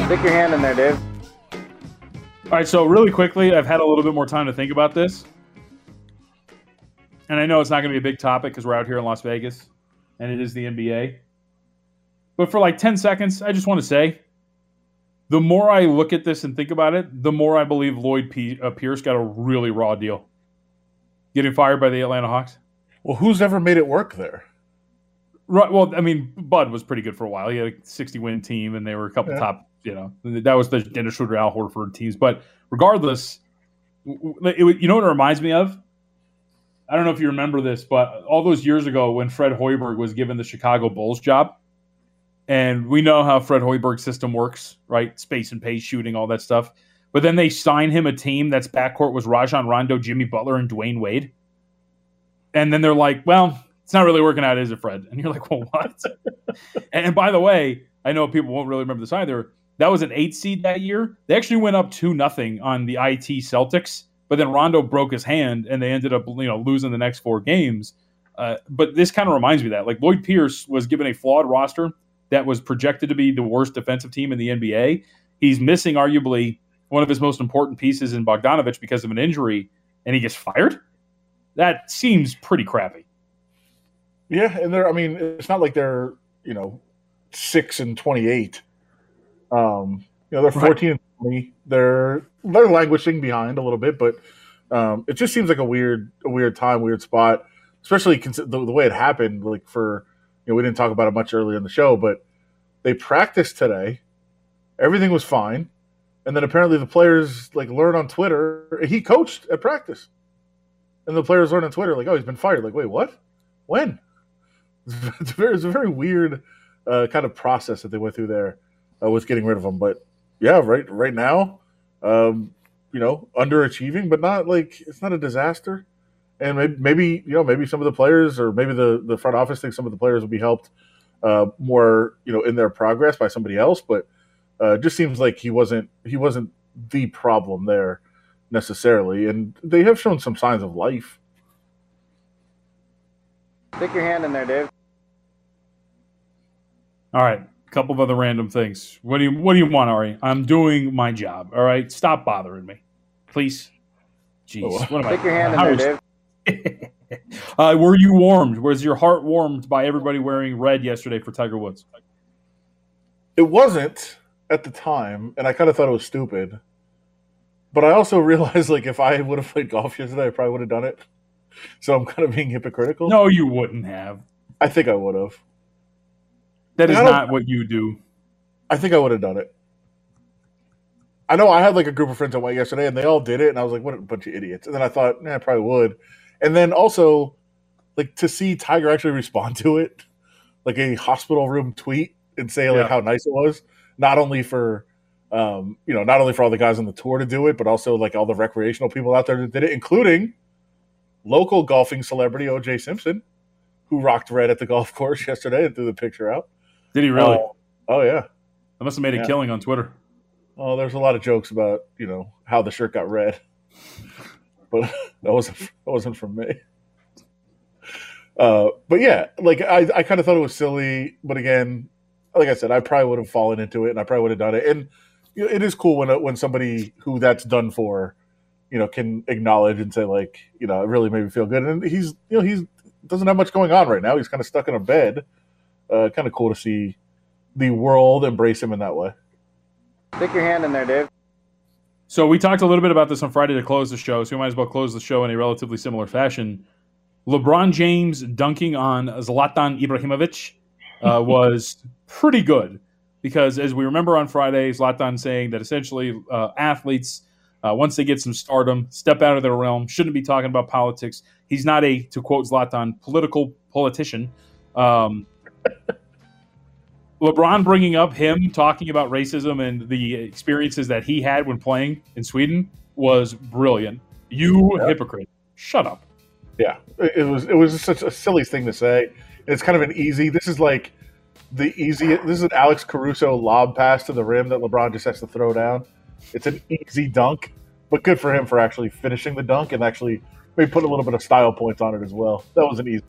Stick your hand in there, Dave. All right, so really quickly, I've had a little bit more time to think about this. And I know it's not going to be a big topic because we're out here in Las Vegas and it is the NBA. But for like 10 seconds, I just want to say the more I look at this and think about it, the more I believe Lloyd P- uh, Pierce got a really raw deal. Getting fired by the Atlanta Hawks. Well, who's ever made it work there? Right. Well, I mean, Bud was pretty good for a while. He had a 60 win team, and they were a couple Yeah. top, you know, that was the Dennis Schroeder, Al Horford teams. But regardless, it, you know what it reminds me of? I don't know if you remember this, but all those years ago when Fred Hoiberg was given the Chicago Bulls job, and we know how Fred Hoiberg's system works, right? Space and pace shooting, all that stuff. But then they sign him a team that's backcourt was Rajon Rondo, Jimmy Butler, and Dwyane Wade. And then they're like, well, it's not really working out, is it, Fred? And you're like, well, what? and, by the way, I know people won't really remember this either. That was an eight seed that year. They actually went up two nothing on the IT Celtics but then Rondo broke his hand, and they ended up you know losing the next four games. Uh, but this kind of reminds me of that like Lloyd Pierce was given a flawed roster that was projected to be the worst defensive team in the NBA. He's missing arguably one of his most important pieces in Bogdanovich because of an injury, and he gets fired. That seems pretty crappy. Yeah, and they're I mean, it's not like they're, you know, six and twenty eight. Um, you know, they're fourteen and twenty. They're they're languishing behind a little bit, but um, it just seems like a weird a weird time, weird spot, especially cons- the, the way it happened. Like for you know, we didn't talk about it much earlier in the show, but they practiced today. Everything was fine, and then apparently the players like learn on Twitter. He coached at practice, and the players learn on Twitter like, "Oh, he's been fired." Like, wait, what? When? It's very, it's a very weird uh, kind of process that they went through there uh, with getting rid of him. But yeah, right, right now, um, you know, underachieving, but not like it's not a disaster. And maybe, maybe you know, maybe some of the players, or maybe the the front office thinks some of the players will be helped uh, more, you know, in their progress by somebody else. But uh, it just seems like he wasn't he wasn't the problem there necessarily, and they have shown some signs of life. Stick your hand in there, Dave. All right, a couple of other random things. What do you What do you want, Ari? I'm doing my job. All right, stop bothering me, please. Jeez, what am I? Stick your hand in how there, is- Dave. Uh, were you warmed? Was your heart warmed by everybody wearing red yesterday for Tiger Woods? It wasn't at the time, and I kind of thought it was stupid. But I also realized, like, if I would have played golf yesterday, I probably would have done it. So I'm kind of being hypocritical. No, you wouldn't have. I think I would have. That is not what you do. I think I would have done it. I know I had like a group of friends that went yesterday, and they all did it, and I was like, "What a bunch of idiots!" And then I thought, "Yeah, I probably would." And then also, like to see Tiger actually respond to it, like a hospital room tweet, and say like Yeah. how nice it was, not only for, um, you know, not only for all the guys on the tour to do it, but also like all the recreational people out there that did it, including local golfing celebrity OJ Simpson, who rocked red at the golf course yesterday and threw the picture out. Did he really? Oh, oh yeah. I must have made a Yeah. killing on Twitter. Oh, there's a lot of jokes about you know how the shirt got red, but that wasn't that wasn't from me. Uh, but yeah, like I, I kind of thought it was silly, but again, like I said, I probably would have fallen into it, and I probably would have done it. And you know, it is cool when when somebody who that's done for, you know, can acknowledge and say like, you know, it really made me feel good. And he's you know he's doesn't have much going on right now. He's kind of stuck in a bed. Uh, kind of cool to see the world embrace him in that way. Stick your hand in there, Dave. So we talked a little bit about this on Friday to close the show, so we might as well close the show in a relatively similar fashion. LeBron James dunking on Zlatan Ibrahimovic uh, was pretty good because, as we remember on Friday, Zlatan saying that essentially uh, athletes, uh, once they get some stardom, step out of their realm, shouldn't be talking about politics. He's not a, to quote Zlatan, political politician. Um, LeBron bringing up him talking about racism and the experiences that he had when playing in Sweden was brilliant. You hypocrite. Shut up. Yeah, it it was it was such a silly thing to say. It's kind of an easy. This is like the easy. This is an Alex Caruso lob pass to the rim that LeBron just has to throw down. It's an easy dunk, but good for him for actually finishing the dunk and actually maybe put a little bit of style points on it as well. That was an easy.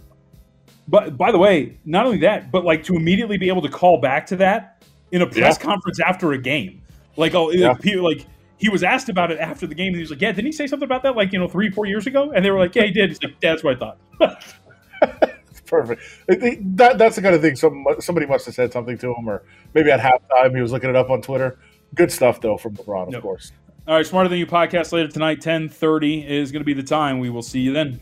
But by the way, not only that, but like to immediately be able to call back to that in a press Yeah. conference after a game. Like, oh, Yeah. people like he was asked about it after the game, and he was like, "Yeah, didn't he say something about that? Like, you know, three, four years ago?" And they were like, "Yeah, he did." He's like, "Yeah, "That's what I thought." Perfect. That, that's the kind of thing. Some somebody must have said something to him, or maybe at halftime he was looking it up on Twitter. Good stuff though from LeBron, of Yep. course. All right, smarter than you podcast later tonight, ten thirty is going to be the time. We will see you then.